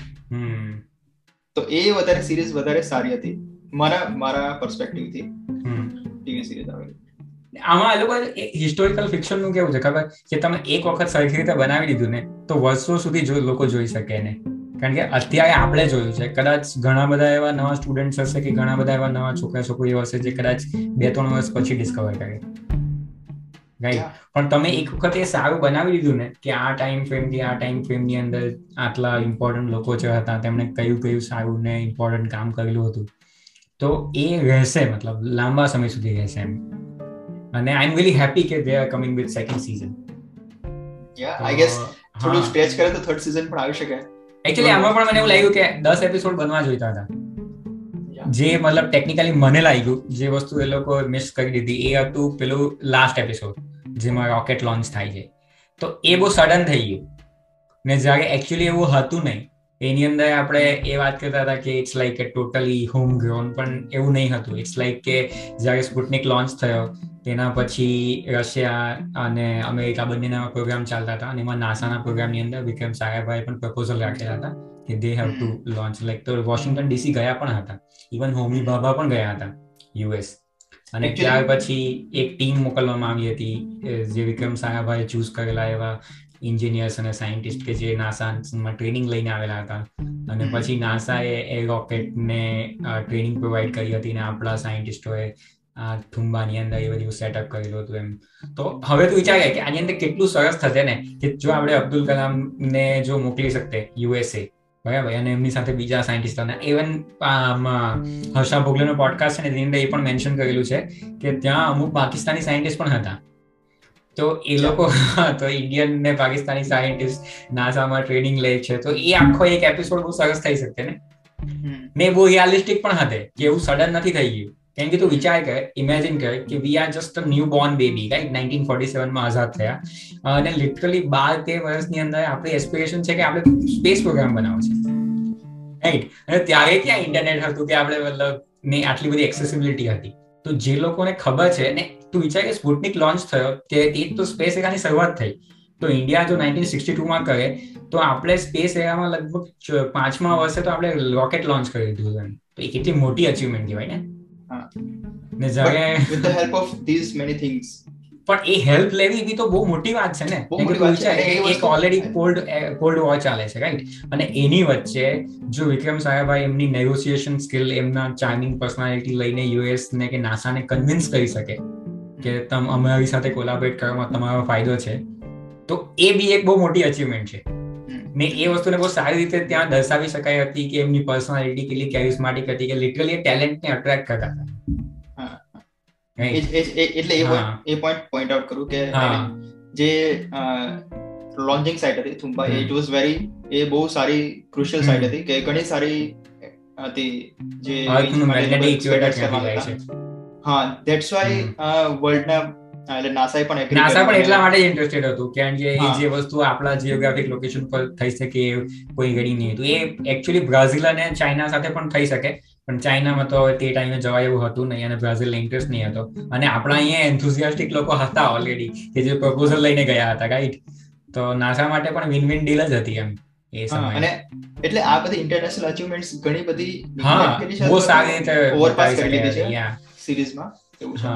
તો એ વધારે સિરીઝ વધારે સારી હતી મારા મારા પર્સપેક્ટિવથી ટીવી સિરીઝ આવેલી આમાં આ લોકો હિસ્ટોરિકલ ફિક્શનનું કેવું છે? ખબર? કે તમે એક વખત સરખી રીતે બનાવી દીધું ને તો વર્ષો સુધી જો લોકો જોઈ શકે એને કારણ કે અત્યારે આપણે જોયું છે કદાચ ઘણા બધા એવા નવા સ્ટુડન્ટ્સ હશે કે ઘણા બધા એવા નવા છોકરા છોકરીઓ હશે જે કદાચ બે ત્રણ વર્ષ પછી ડિસ્કવર કરે. રાઈટ પણ તમે એક વખત એ સારું બનાવી દીધું ને કે આ ટાઈમ ફ્રેમથી આ ટાઈમ ફ્રેમની અંદર આટલા ઇમ્પોર્ટન્ટ લોકો જે હતા તેમણે કયું કયું સારું ને ઇમ્પોર્ટન્ટ કામ કરેલું હતું. તો એ રહેશે મતલબ લાંબા સમય સુધી રહેશે એમ. અને આઈ એમ રિયલી હેપી કે they are coming with second season yeah I guess થોડું સ્ટ્રેચ કરે તો થર્ડ સીઝન પણ આવી શકે. એકચ્યુઅલી આમાં પણ મને એવું લાગ્યું કે દસ એપિસોડ બનવા જોઈતા હતા. જે મતલબ ટેકનિકલી મને લાગ્યું, જે વસ્તુ એ લોકો મિસ કરી દીધી, એ હતું પેલું લાસ્ટ એપિસોડ જેમાં રોકેટ લોન્ચ થાય છે. તો એ બહુ સડન થઈ ગયું. ને જ્યારે એકચ્યુઅલી એવું હતું નહીં એની અંદર આપણે એ વાત કરતા હતા કે it's like a totally home grown પણ એવું નહીં હતું. ઇટ્સ લાઈક કે જ્યારે સ્પુટનિક લોન્ચ થયો તેના પછી રશિયા અને અમેરિકા બંનેના પ્રોગ્રામ ચાલતા હતા અને એમાં નાસાના પ્રોગ્રામની અંદર વિક્રમ સારાભાઈ પણ પ્રપોઝલ રાખેલા હતા કે they have to launch like તો વોશિંગ્ટન ડીસી ગયા પણ હતા. ઇવન હોમી. ભાભા પણ ગયા હતા યુએસ અને ત્યાર પછી એક ટીમ મોકલવામાં આવી હતી જે વિક્રમ સારાભાઈ ચૂઝ કરેલા એવા એન્જિનિયર્સ અને સાયન્ટિસ્ટ કે જે નાસામાં ટ્રેનિંગ લઈને આવેલા હતા. અને પછી નાસાએ એ રોકેટને ટ્રેનિંગ પ્રોવાઈડ કરી હતી ને આપણા સાયન્ટિસ્ટોએ આ થુંબાની અંદર એ બધું સેટઅપ કરેલું હતું એમ. તો હવે તો વિચારે કે આની અંદર કેટલું સરસ થશે ને કે જો આપણે અબ્દુલ કલામ ને જો મોકલી શકતે યુએસએ બરાબર? અને એમની સાથે બીજા સાયન્ટિસ્ટોને ઇવન હર્ષા ભોગલેનો પોડકાસ્ટ છે ને તેની અંદર એ પણ મેન્શન કરેલું છે કે ત્યાં અમુક પાકિસ્તાની સાયન્ટિસ્ટ પણ હતા. તો એ લોકો તો ઇન્ડિયન ને પાકિસ્તાની સાયન્ટિસ્ટ નાસામાં ટ્રેનિંગ લે છે. તો એ આખો એક એપિસોડ બહુ સરસ થઈ શકે ને? ને બહુ રિયાલિસ્ટિક પણ હતે કે એવું સડન નથી થઈ ગયું. કેમ કે તું વિચાર કર ઇમેજિન કર કે we are just a new born baby right nineteen forty સેવનમાં આઝાદ થયા. અને લિટરલી બાર તેર વર્ષની અંદર આપણી એસ્પિરેશન છે કે આપણે સ્પેસ પ્રોગ્રામ બનાવો છે. રાઈટ અને ત્યારે ક્યાં ઇન્ટરનેટ હતું કે આપણે મતલબ ને આટલી બધી એક્સેસિબિલિટી હતી? તો જે લોકોને ખબર છે ને તું વિચાર કે સ્પુટનિક લોન્ચ થયો તે એ તો સ્પેસ એરાની શરૂઆત થઈ. તો ઇન્ડિયા જો નાઇન્ટીન સિક્સટી ટુમાં કરે તો આપણે સ્પેસ એરામાં લગભગ પાંચમા વર્ષે તો આપણે રોકેટ લોન્ચ કરી દીધું તો એ કેટલી મોટી અચીવમેન્ટ કહેવાય ને? ને જ્યારે with the help of this many things પણ એ હેલ્પ લેવી બી તો બહુ મોટી વાત છે ને. એક ઓલરેડી કોલ્ડ કોલ્ડ વોર ચાલે છે રાઈટ અને એની વચ્ચે જો વિક્રમ સાહેબાઈ એમની નેગોસિએશન સ્કિલ એમના ચાર્મિંગ પર્સનાલિટી લઈને યુએસ ને કે નાસાને કન્વિન્સ કરી શકે કે તમ અમારી સાથે કોલાબરેટ કરવામાં તમારો ફાયદો છે. તો એ બી એક બહુ મોટી અચીવમેન્ટ છે. ને એ વસ્તુને બહુ સારી રીતે ત્યાં દર્શાવી શકાય હતી કે એમની પર્સનાલિટી કેટલી કેરિસ્માટિક હતી કે લિટરલી ટેલેન્ટને અટ્રેક્ટ કરતા હતા. એટલે એ પોઈન્ટ પોઈન્ટ આઉટ કરું કે જે લોન્ચિંગ સાઇટ હતી થુંબા ઇટ વોઝ વેરી એ બહુ સારી ક્રુશિયલ સાઇટ હતી કે ઘણી સારી હતી જે હા ધેટ્સ વાય વર્લ્ડના એટલે નાસા પણ નાસા પણ એટલા માટે ઇન્ટરેસ્ટેડ હતું કે જે જે વસ્તુ આપણા જીઓગ્રાફિક લોકેશન પર થઈ શકે કોઈ ઘડી નહીં હતું. એ એકચ્યુઅલી બ્રાઝિલ અને ચાઇના સાથે પણ થઈ શકે પણ ચાઇનામાં તો તે ટાઈમે જવા એવું હતું નહીં અને બ્રાઝિલ ઇન્ટરેસ્ટ નહીં હતો. અને આપણા અહીંયા એન્થુઝિયાસ્ટિક લોકો હતા ઓલરેડી કે જે પ્રપોઝલ લઈને ગયા હતા રાઈટ તો નાસા માટે પણ વિન વિન ડીલ જ હતી એમ એ સમય. અને એટલે આ બધી ઇન્ટરનેશનલ અચીવમેન્ટ્સ ઘણી બધી હા બહુ સારી રીતે ઓવરપાસ કરી દીધી છે. સિરીઝમાં એવું છે?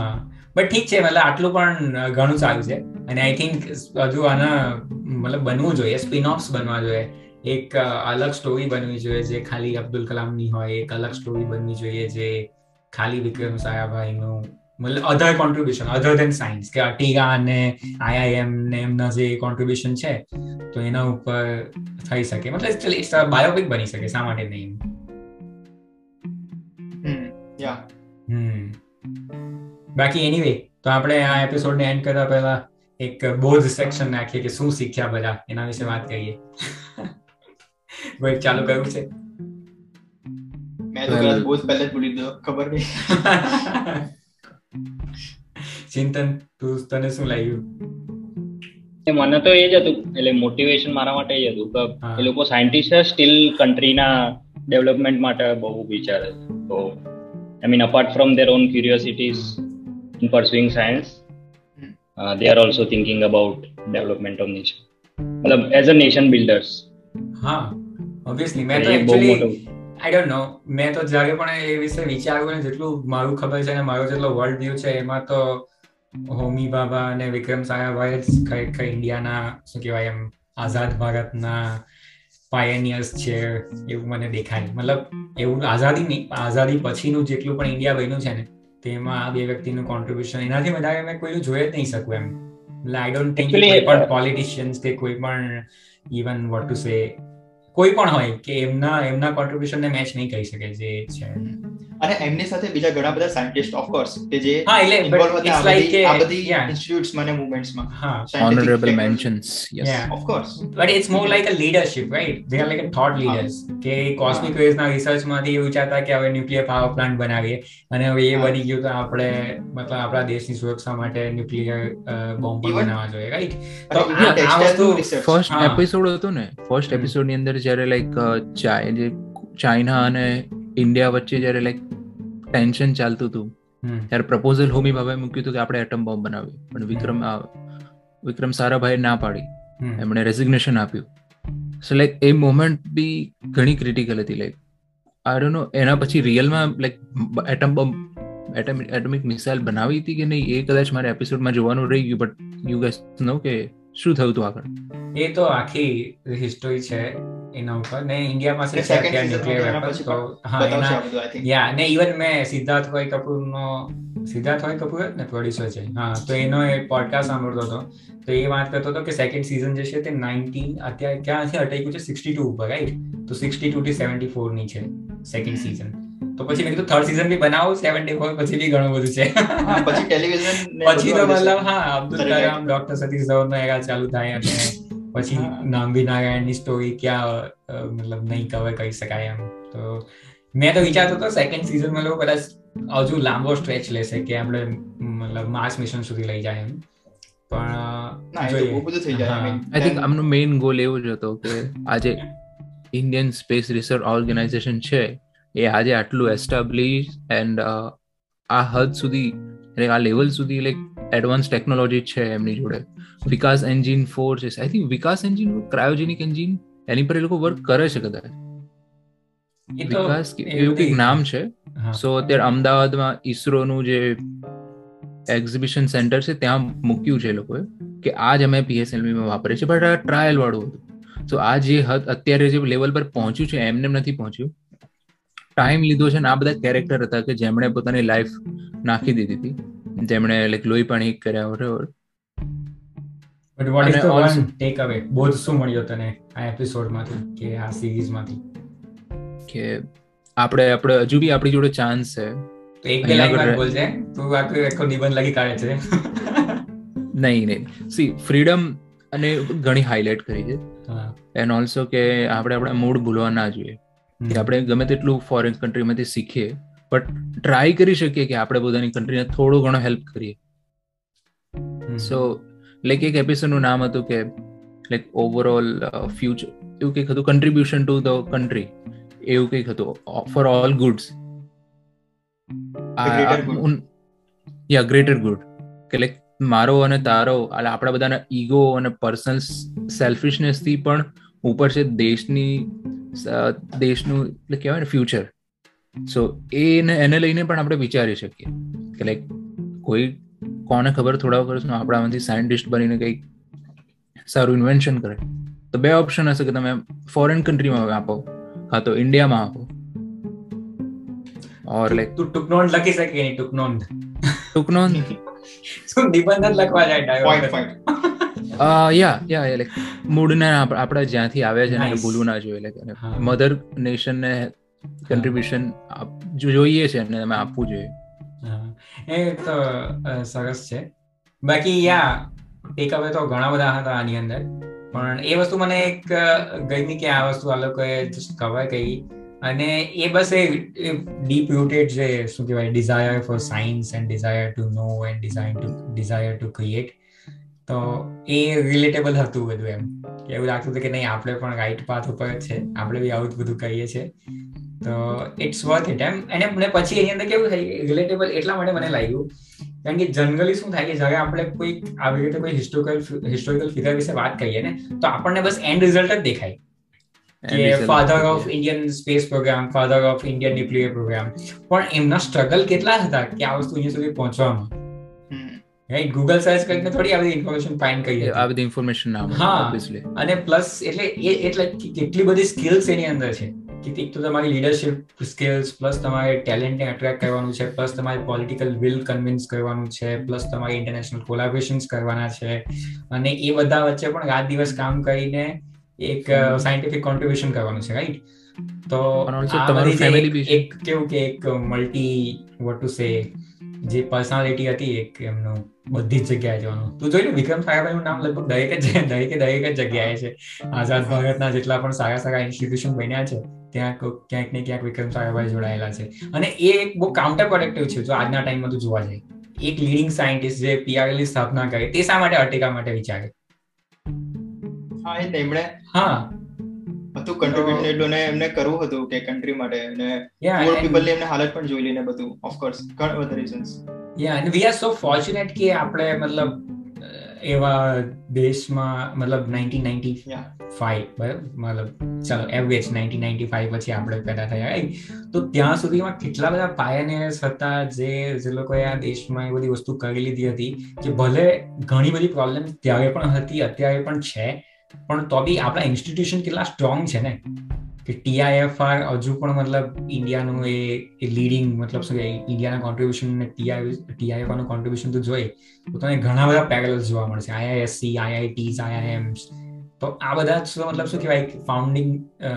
બટ ઠીક છે મતલબ આટલું પણ ઘણું સારું છે. અને આઈ થિંક હજુ આના મતલબ બનવું જોઈએ સ્પિન ઓફ્સ બનવા જોઈએ. એક અલગ સ્ટોરી બનવી જોઈએ જે ખાલી અબ્દુલ કલામની હોય એક અલગ સ્ટોરી બનવી જોઈએ જે ખાલી વિક્રમ સાયાભાઈનું મતલબ અધર કોન્ટ્રીબ્યુશન અધર દેન સાયન્સ કે અટીગા અને આઈઆઈએમ ને એમના જે કોન્ટ્રીબ્યુશન છે તો એના ઉપર થઈ શકે. મતલબ ઇટ્સ બાયોપિક બની શકે શા માટે નહીં? હમ. બાકી એનીવે તો આપણે આ એપિસોડને એન્ડ કરતા પહેલા એક બોધ સેક્શન નાખીએ કે શું શીખ્યા બધા? એના વિશે વાત કરીએ. કોઈ ચાલુ કર્યું છે? મેં તો કદાચ બોધ પહેલા જ ભૂલી દીધો ખબર નહીં. ચિંતન તું તને શું લાગ્યું? મને તો એ જ હતું એટલે મોટિવેશન મારા માટે એ હતું કે એ લોકો સાયન્ટિસ્ટ સ્ટીલ કન્ટ્રીના ડેવલપમેન્ટ માટે બહુ વિચારે તો I mean apart from their own curiosities in pursuing science uh, they are also thinking about development of nation મતલબ એઝ અ નેશન બિલ્ડર્સ હા ઓબ્વિયસલી મેં તો એક્ચ્યુઅલી આઈ ડોન્ટ નો મેં તો જ્યારે પણ એ વિશે વિચાર્યું ને જેટલું મારું ખબર છે અને મારો જેટલો વર્લ્ડ વ્યૂ છે એમાં તો હોમી બાબા અને વિક્રમ સારાભાઈ જ ખરેખર ઇન્ડિયાના શું કહેવાય એમ આઝાદ ભારતના પાયનિયર્સ છે એવું મને દેખાય. મતલબ એવું આઝાદી નહીં આઝાદી પછીનું જેટલું પણ ઇન્ડિયા બન્યું છે ને તેમાં આ બે વ્યક્તિનું કોન્ટ્રીબ્યુશન એનાથી વધારે મેં કોઈ જોઈ જ નહીં શકું એમ. એટલે આઈ ડોન્ટ થિંક કોઈ પણ પોલિટિશિયન્સ કે કોઈ પણ ઇવન વોટ ટુ સે કોઈ પણ હોય કે એમના એમના કોન્ટ્રીબ્યુશનને મેચ નહીં કરી શકે જે છે. અને એમની સાથે બીજા ઘણા બધા સાયન્ટિસ્ટ ઓફ કોર્સ કે જે હા એટલે ઇન્વોલ્વ હતા આ બધી આ બધી ઇન્સ્ટિટ્યુટ્સ મને મૂવમેન્ટ્સમાં હા honorable mentions yes. Of course but it's more like a leadership right they are like a thought leaders કે કોસ્મિક વેવ્સ ના રિસર્ચમાંથી એવું ચાતા કે હવે ન્યુક્લિયર પાવર પ્લાન્ટ બનાવીએ. અને હવે એ બની ગયું તો આપણે મતલબ આપણા દેશની સુરક્ષા માટે ન્યુક્લિયર બોમ્બ બનાવવા જોઈએ રાઈટ તો આ વસ્તુ ફર્સ્ટ એપિસોડ હતો ને ફર્સ્ટ એપિસોડની અંદર જ્યારે લાઈક જે ચાઇના અને ઇન્ડિયા વચ્ચે જ્યારે લાઈક ટેન્શન ચાલતું હતું ત્યારે પ્રપોઝલ હોમી ભાભાએ મૂક્યું હતું કે આપણે એટમ બોમ્બ બનાવી પણ વિક્રમ વિક્રમ સારાભાઈ ના પાડી. એમણે રેઝિગ્નેશન આપ્યું. સો લાઈક એ મોમેન્ટ બી ઘણી ક્રિટિકલ હતી લાઈક આઈ ડોન્ટ નો એના પછી રિયલમાં like atom bomb atomic missile બનાવી હતી કે નહીં એ કદાચ મારે એપિસોડમાં જોવાનું રહી ગયું બટ યુ ગેસ નો કે શું થયું હતું આગળ? એ તો આખી હિસ્ટોરી છે. એના ઉપર ને ઇન્ડિયામાં છે અત્યારે ન્યુક્લિયર વેપન્સ તો હા એના યા ને ઇવન મેં સિદ્ધાર્થ ભાઈ કપૂર નો સિદ્ધાર્થ ભાઈ કપૂર ને પ્રોડ્યુસર છે. હા તો એનો એ પોડકાસ્ટ સાંભળતો હતો. તો એ વાત કરતો હતો કે સેકન્ડ સીઝન જે છે તે નાઇન્ટીન અત્યારે ક્યાંથી અટક્યું છે સિક્સટી ટુ ઉપર રાઈટ તો સિક્સટી ટુ થી સેવન્ટી ફોરની છે સેકન્ડ સીઝન તો પછી મેં કીધું થર્ડ સિઝન બી બનાવો સેવન્ટી ફોર પછી બી ઘણું બધું છે. પછી ટેલિવિઝન પછી તો મતલબ હા અબ્દુલ કલામ ડોક્ટર સતીશ ધવન નો એરા ચાલુ થાય અને પછી નામ્બી નારાયણની સ્ટોરી ક્યાં મતલબ નહીં કવર કરી શકાય એમ. તો મેં તો વિચારતો હતો સેકન્ડ સિઝનમાં લોકો કદાચ હજુ લાંબો સ્ટ્રેચ લેશે કે આપણે મતલબ માસ મિશન સુધી લઈ જાય એમ. પણ આઈ થિંક આમનો મેઇન ગોલ એવો જ હતો કે આજે ઇન્ડિયન સ્પેસ રિસર્ચ ઓર્ગેનાઇઝેશન છે એ આજે આટલું એસ્ટાબ્લિશ એન્ડ આ હદ સુધી એટલે આ લેવલ સુધી લાઈક એડવાન્સ ટેકનોલોજી છે એમની જોડે. વિકાસ એન્જિન ફોર છે. I think Vikas engine cryogenic engine એની પર એ લોકો વર્ક કરે છે કદાચ. વિકાસ એવું કંઈક નામ છે. સો અત્યારે અમદાવાદમાં ઈસરોનું જે એક્ઝિબિશન સેન્ટર છે ત્યાં મૂક્યું છે લોકોએ કે આ જ અમે પીએસએલવીમાં વાપરીએ છીએ. બટ આ ટ્રાયલ વાળું હતું. તો આ જે હદ અત્યારે જે લેવલ પર પહોંચ્યું છે એમને નથી પહોંચ્યું. ટાઈમ લીધો છે ને આ બધા કેરેક્ટર હતા કે જેમણે પોતાની લાઈફ નાખી દીધી હતી. જેમણે લાઈક લોહી પાણી કર્યા બરાબર. But what is the one take away બોધ શું મળ્યો તને આ એપિસોડમાંથી કે આ સિરીઝમાંથી કે આપણે આપણે હજુ બી આપણી જોડે ચાન્સ છે. એક બે લાઈન બોલજે. તું આખું આખો નિબંધ લખી કાઢે છે. નહીં નહીં. સી ફ્રીડમ અને ઘણી હાઇલાઇટ કરી છે. એન્ડ ઓલસો કે આપણે આપણા મૂડ ભૂલવા ના જોઈએ. આપણે ગમે તેટલું ફોરેન કન્ટ્રીમાંથી શીખીએ બટ ટ્રાય કરી શકીએ કે આપણે પોતાની કન્ટ્રીને થોડો ઘણો હેલ્પ કરીએ. સો લાઈક એક એપિસોડનું નામ હતું કે લાઈક ઓવરઓલ ફ્યુચર એવું કંઈક હતું કન્ટ્રીબ્યુશન ટુ ધ કન્ટ્રી એવું કંઈક હતું ફોર ઓલ ગુડ્સ યા ગ્રેટર ગુડ કે લાઈક મારો અને તારો આપણા બધાના ઈગો અને પર્સનલ સેલ્ફિશનેસથી પણ ઉપર છે દેશની દેશનું એટલે કહેવાય ને ફ્યુચર સો એને એને લઈને પણ આપણે વિચારી શકીએ કે લાઈક કોઈ કોને ખબર થોડા વર્ષમાં આપણામાંથી સાયન્ટિસ્ટ બનીને કંઈક સારું ઇન્વેન્શન કરે. તો બે ઓપ્શન હશે કે તમે ફોરેન કન્ટ્રીમાં આપો કાં તો ઇન્ડિયામાં આપો. ઓર લાઈક તું ટુકનોંધ લખી શકે નહીં ટુકનોંધ ટુકનોંધ શું નિબંધ લખવા જાય point point yeah yeah like મૂળને આપણે જ્યાંથી આવ્યા છે એને ભૂલવું ના જોઈએ લાઈક મધર નેશન કન્ટ્રીબ્યુશન જોઈએ છે અને અમે આપવું જોઈએ. એ તો સરસ છે. બાકી યા ટેક અવે તો ઘણા બધા હતા આની અંદર. પણ એ વસ્તુ મને એક ગઈ કે આ વસ્તુ આ લોકોએ જસ્ટ કવર કરી. અને એ બસ એ ડીપ રૂટેડ છે શું કહેવાય desire for science and desire to know and design to desire to create તો એ રિલેટેબલ હતું બધું એમ. કે એવું લાગતું હતું કે નહીં, આપણે પણ રાઈટ પાથ ઉપર જ છે. આપણે બી આવું જ બધું કહીએ છીએ. તો ઇટ્સ વર્થ ઇટ એમ. અને મને પછી એની અંદર કેવું થાય રિલેટેબલ એટલા માટે મને લાગ્યું કારણ કે જનરલી શું થાય કે જ્યારે આપણે કોઈ આવી રીતે કોઈ હિસ્ટોરિકલ હિસ્ટોરિકલ ફિગર વિશે વાત કરીએ ને તો આપણને બસ એન્ડ રિઝલ્ટ જ દેખાય. કે father of Indian space programme father of Indian nuclear programme પણ એમના સ્ટ્રગલ કેટલા હતા કે આ વસ્તુ અહીંયા સુધી પહોંચવામાં? રાઈટ ગૂગલ સર્ચ કરીને થોડી આ બધી ઇન્ફોર્મેશન ફાઇન્ડ કરી આ બધી ઇન્ફોર્મેશન હા. અને પ્લસ એટલે એ એટલે કેટલી બધી સ્કિલ્સ એની અંદર છે. કે એક તો તમારી લીડરશિપ સ્કિલ્સ પ્લસ તમારે ટેલેન્ટને અટ્રેક્ટ કરવાનું છે પ્લસ તમારે પોલિટિકલ વિલ કન્વિન્સ કરવાનું છે પ્લસ તમારે ઇન્ટરનેશનલ કોલાબોરેશન્સ કરવાના છે. અને એ બધા વચ્ચે પણ રાત દિવસ કામ કરીને એક સાયન્ટિફિક કોન્ટ્રીબ્યુશન કરવાનું છે રાઈટ તો એક કેવું કે એક મલ્ટી વોટ ટુ સે જે પર્સનાલિટી હતી એક એમનું બધી જ જગ્યાએ જવાનું. તું જોયું વિક્રમ સારાભાઈ નું નામ લગભગ દરેક જ દરેકે દરેક જ જગ્યાએ છે. આઝાદ ભારતના જેટલા પણ સારા સારા ઇન્સ્ટિટ્યુશન બન્યા છે ત્યાં ક્યાંક ને ક્યાંક વિક્રમ સારાભાઈ જોડાયેલા છે. અને એ એક બહુ કાઉન્ટર પ્રોડક્ટિવ છે જો આજના ટાઈમમાં તું જોવા જાય એક લીડિંગ સાયન્ટિસ્ટ જે પીઆરએલની સ્થાપના કરે તે શા માટે અર્ટિકા માટે વિચારે? હા એ તેમણે હા. હતું કન્ટ્રીબ્યુશન એટલું એમને કરવું હતું કે કન્ટ્રી માટે અને પુઅર પીપલની એમને હાલત પણ જોઈ લઈને બધું ઓફ કોર્સ ઘણા બધા reasons yeah and we are so fortunate કે આપણે મતલબ એવા દેશમાં મતલબ 1995 બરાબર? મતલબ ચાલો એવરેજ 1995 પછી આપણે પેદા થયા તો ત્યાં સુધીમાં કેટલા બધા પાયનિયર્સ હતા જે જે લોકોએ આ દેશમાં એ બધી વસ્તુ કરી લીધી હતી કે ભલે ઘણી બધી પ્રોબ્લેમ ત્યારે પણ હતી અત્યારે પણ છે પણ તો બી આપણા ઇન્સ્ટિટ્યુશન કેટલા સ્ટ્રોંગ છે ને? કે ટીઆઈએફઆર હજુ પણ મતલબ ઇન્ડિયાનું એ લીડિંગ મતલબ શું ઇન્ડિયાના કોન્ટ્રીબ્યુશન ને ટીઆઈએફઆરનું કોન્ટ્રીબ્યુશન તો જોઈ. તો તમને ઘણા બધા પેરેલલ્સ જોવા મળશે. આઈઆઈએસસી આઈઆઈટીઝ આઈઆઈએમ્સ તો આ બધા મતલબ શું કહેવાય? ફાઉન્ડિંગ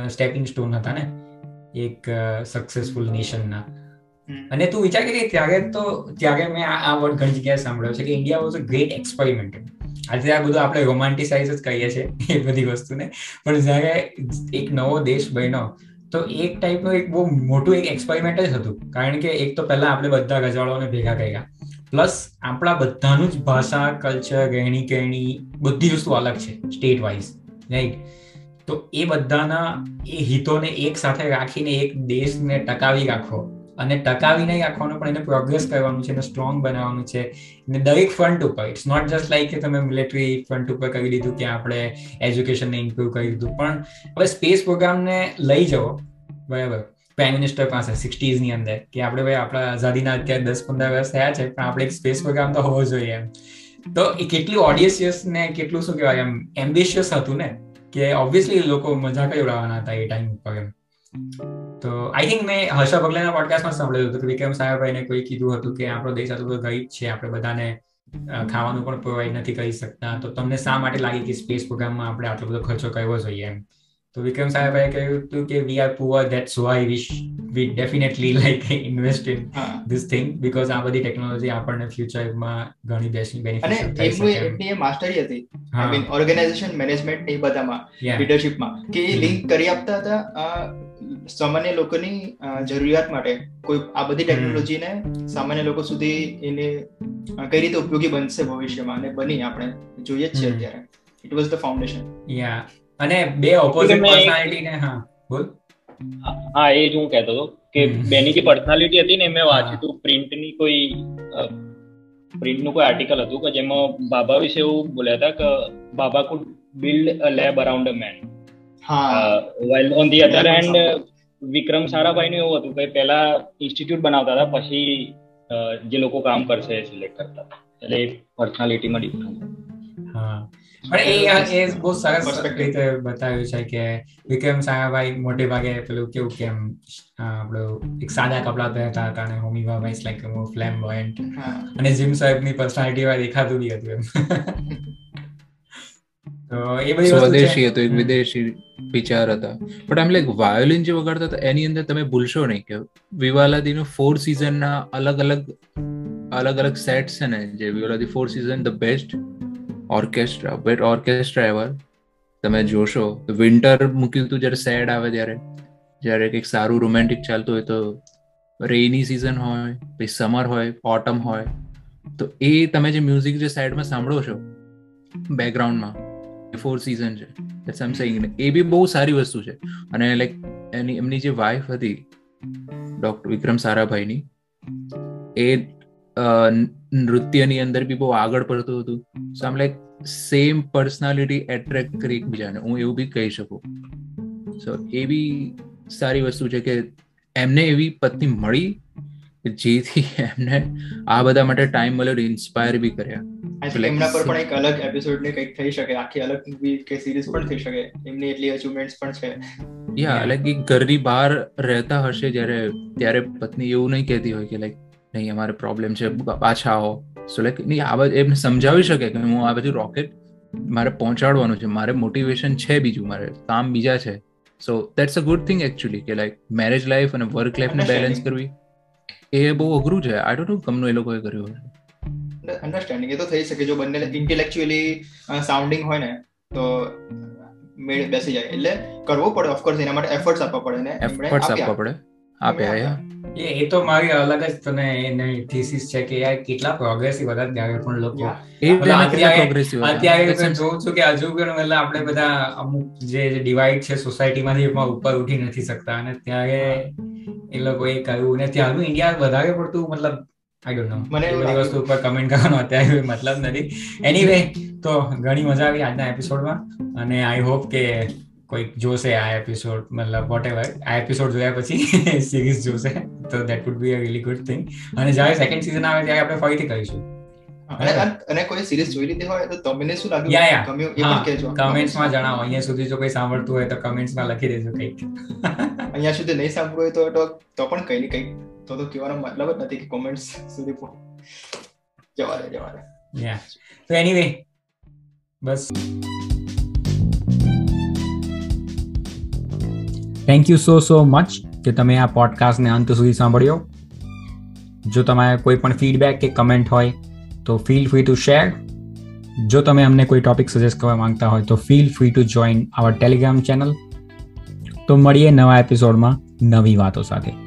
સ્ટેપિંગ સ્ટોન હતા ને? એક સક્સેસફુલ નેશનના અને તું વિચાર કે ત્યારે તો ત્યારે મેં આ વર્ડ ઘણી જગ્યાએ સાંભળ્યો છે કે India was a great experiment આજે આ બધું આપણે રોમાન્ટિસાઇઝ જ કહીએ છીએ, એ બધી વસ્તુને. પણ જ્યારે એક નવો દેશ બન્યો, તો એક ટાઈપનું એક બહુ મોટું એક એક્સપેરિમેન્ટ જ હતું. કારણ કે એક તો પહેલા આપણે બધા રજવાડાઓને ભેગા કર્યા. પ્લસ આપણા બધાનું જ ભાષા કલ્ચર રહેણી કહેણી બધી વસ્તુ અલગ છે સ્ટેટ વાઇઝ રાઈટ તો એ બધાના એ હિતોને એક સાથે રાખીને એક દેશને ટકાવી રાખવો અને ટકાવી નહીં રાખવાનું પણ એને પ્રોગ્રેસ કરવાનું છે, એને સ્ટ્રોંગ બનાવવાનું છે. ને દરેક ફ્રન્ટ ઉપર ઇટ્સ નોટ જસ્ટ લાઈક કે તમે મિલિટરી ફ્રન્ટ ઉપર કરી દીધું કે આપણે એજ્યુકેશનને ઇમ્પ્રુવ કરી દીધું. પણ હવે સ્પેસ પ્રોગ્રામને લઈ જવો. બરાબર. પ્રાઇમ મિનિસ્ટર પાસે સિક્સટીઝની અંદર, કે આપણે ભાઈ આપણા આઝાદીના અત્યારે દસ પંદર વર્ષ થયા છે, પણ આપણે એક સ્પેસ પ્રોગ્રામ તો હોવો જોઈએ એમ. તો એ કેટલું ઓડિયસિયસ ને કેટલું શું કહેવાય એમ એમ્બિશિયસ હતું ને, કે ઓબ્વિયસલી લોકો મજા કઈ ઉડાવવાના હતા એ ટાઈમ ઉપર એમ. તો આઈ થિંક મેં હર્ષા પગલેના પોડકાસ્ટમાં સાંભળ્યું હતું કે વિક્રમ સાહેબભાઈને કોઈ કીધું હતું કે આપણો દેશ આટલો બધો ગરીબ છે આપણે બધાને ખાવાનું પણ પ્રોવાઈડ નથી કરી શકતા. તો તમને શા માટે લાગે કે સ્પેસ પ્રોગ્રામમાં આપણે આટલો બધો ખર્ચો કરવો જોઈએ એમ? તો વિક્રમ સાહેબે કહ્યું હતું કે we are poor that's why wish we definitely like invest in this thing because આ બધી ટેકનોલોજી આપણને ફ્યુચરમાં ઘણી બેસ્ટ બેનિફિટ થઈ શકે એમની માસ્ટરી હતી. આઈ મીન ઓર્ગેનાઇઝેશન મેનેજમેન્ટ એ બધામાં લીડરશિપમાં કે લિંક કરી આપતા હતા સામાન્ય લોકોની જરૂરિયાત માટે કોઈ આ બધી ટેકનોલોજીને સામાન્ય લોકો સુધી એને કઈ રીતે ઉપયોગી બનશે ભવિષ્યમાં અને બની આપણે જોઈએ જ છે અત્યારે. It was the foundation yeah અને બે ઓપોઝિટ પર્સનાલિટી ને હા બોલ. હા એ જ હું કહેતો હતો કે બેની જે પર્સનાલિટી હતી ને મેં વાંચ્યું હતું પ્રિન્ટની કોઈ પ્રિન્ટનું કોઈ આર્ટિકલ હતું કે જેમાં બાબા વિશે એવું બોલ્યા હતા કે Bhabha could build a lab around a man well on the other hand Vikram Sarabhai નું એવું હતું કે પહેલા ઇન્સ્ટિટ્યૂટ બનાવતા હતા પછી જે લોકો કામ કરશે સિલેક્ટ કરતા એટલે પર્સનાલિટીમાં ડિફરન્સ હા. પણ એ એ બહુ સરસ રીતે બતાવ્યું છે કે વિક્રમ સારાભાઈ મોટે ભાગે પેલું કેવું કેમ આપણું એક સાદા કપડા પહેરતા હતા અને હોમી બાબા લાઈક મોર ફ્લેમ બોયન્ટ અને જીમ સાહેબની પર્સનાલિટી વાય દેખાતું બી હતું એમ. એ સ્વદેશી હતો એક વિદેશી વિચાર હતા. બટ આમ લાઈક વાયોલિન જે વગાડતા હતા એની અંદર તમે ભૂલશો નહીં કે વિવાલાદીનો ફોર સિઝનના અલગ અલગ અલગ અલગ સેટ છે ને જે Vivaldi four season the best orchestra best orchestra ever તમે જોશો તો વિન્ટર મૂક્યું હતું જ્યારે સેડ આવે ત્યારે જ્યારે કંઈક સારું રોમેન્ટિક ચાલતું હોય તો રેઇની સિઝન હોય પછી સમર હોય ઓટમ હોય. તો એ તમે જે મ્યુઝિક જે સાઈડમાં સાંભળો છો બેકગ્રાઉન્ડમાં ફોર સિઝન છે. દેટ્સ આમ સેઇંગ એ બી બહુ સારી વસ્તુ છે. અને લાઈક એની એમની જે વાઈફ હતી ડોક્ટર વિક્રમ સારાભાઈની, એ નૃત્યની અંદર બી બહુ આગળ પડતું હતું. સો આમ લાઈક સેમ પર્સનાલિટી એટ્રેક્ટ કરી એકબીજાને. હું એવું બી કહી શકું. સો એ બી સારી વસ્તુ છે કે એમને એવી પત્ની મળી જેથી એમને આ બધા માટે ટાઈમ મળ્યો ઇન્સ્પાયર બી કર્યા. એમના પર પણ એક અલગ એપિસોડ ને કંઈક થઈ શકે આખી અલગ મૂવી કે સિરીઝ પણ થઈ શકે. એમની એટલી અચીવમેન્ટ્સ પણ છે. યા લાઈક ઘરની બહાર રહેતા હશે જ્યારે ત્યારે પત્ની એવું નહીં કહેતી હોય કે લાઈક નહીં અમારે પ્રોબ્લેમ છે પાછા આવો. સો લાઈક નહીં આ બાજુ એમને સમજાવી શકે કે હું આ બાજુ રોકેટ મારે પહોંચાડવાનું છે મારે મોટિવેશન છે બીજું મારે કામ બીજા છે. So that's a good thing actually કે લાઈક મેરેજ લાઈફ અને વર્ક લાઈફને બેલેન્સ કરવી એ બહુ અઘરું છે. આઈ ડોન્ટ નો કમનું એ લોકોએ કર્યું અન્ડરસ્ટેન્ડિંગ એ તો થઈ શકે. જો બંને ઇન્ટેલેક્ચ્યુઅલી સાઉન્ડિંગ હોય ને તો મેળ બેસી જાય. એટલે કરવો પડે. ઓફકોર્સ એના માટે એફર્ટ્સ આપવા પડે ને એફર્ટ્સ આપવા પડે. આપ્યા એ એ તો મારી અલગ જ તને એની થીસિસ છે કે યાર કેટલા પ્રોગ્રેસિવ હતા ત્યારે પણ લોકો. અત્યારે જોઉં છું કે હજુ પણ મતલબ આપણે બધા અમુક જે ડિવાઈડ છે સોસાયટીમાંથી એમાં ઉપર ઉઠી નથી શકતા. અને ત્યારે એ લોકો એ કર્યું. ને ત્યારનું ઇન્ડિયા વધારે પડતું મતલબ આઈ ડોન્ટ નો મને બધી વસ્તુ ઉપર કમેન્ટ કરવાનો અત્યારે મતલબ નથી. એનીવે તો ઘણી મજા આવી આજના એપિસોડમાં અને આઈ હોપ કે કોઈક જોશે આ એપિસોડ મતલબ વોટ એવર આ એપિસોડ જોયા પછી સિરીઝ જોશે. તો that would be a really good thing અને જ્યારે સેકન્ડ સીઝન આવે ત્યારે આપણે ફરીથી કરીશું. અને કોઈ સિરીઝ જોઈ લીધી હોય તો તમને શું લાગ્યું? યા યા કમેન્ટ્સમાં જણાવો. અહીંયા સુધી જો કોઈ સાંભળતું હોય તો કમેન્ટ્સમાં લખી દેજો કંઈક. અહીંયા સુધી નહીં સાંભળવું હોય તો તો પણ કઈ નહીં કઈ તો તો કહેવાનો મતલબ જ નથી કે કોમેન્ટ્સ સુધી જવા દે જવા દે યા તો anyway bus thank you so so much કે તમે આ પોડકાસ્ટને અંત સુધી સાંભળ્યો જો તમારે કોઈ પણ ફીડબેક કે કમેન્ટ હોય તો ફીલ ફ્રી ટુ શેર જો તમે અમને કોઈ ટોપિક સજેસ્ટ કરવા માંગતા હોય તો feel free to join our Telegram channel તો મળીએ નવા એપિસોડમાં નવી વાતો સાથે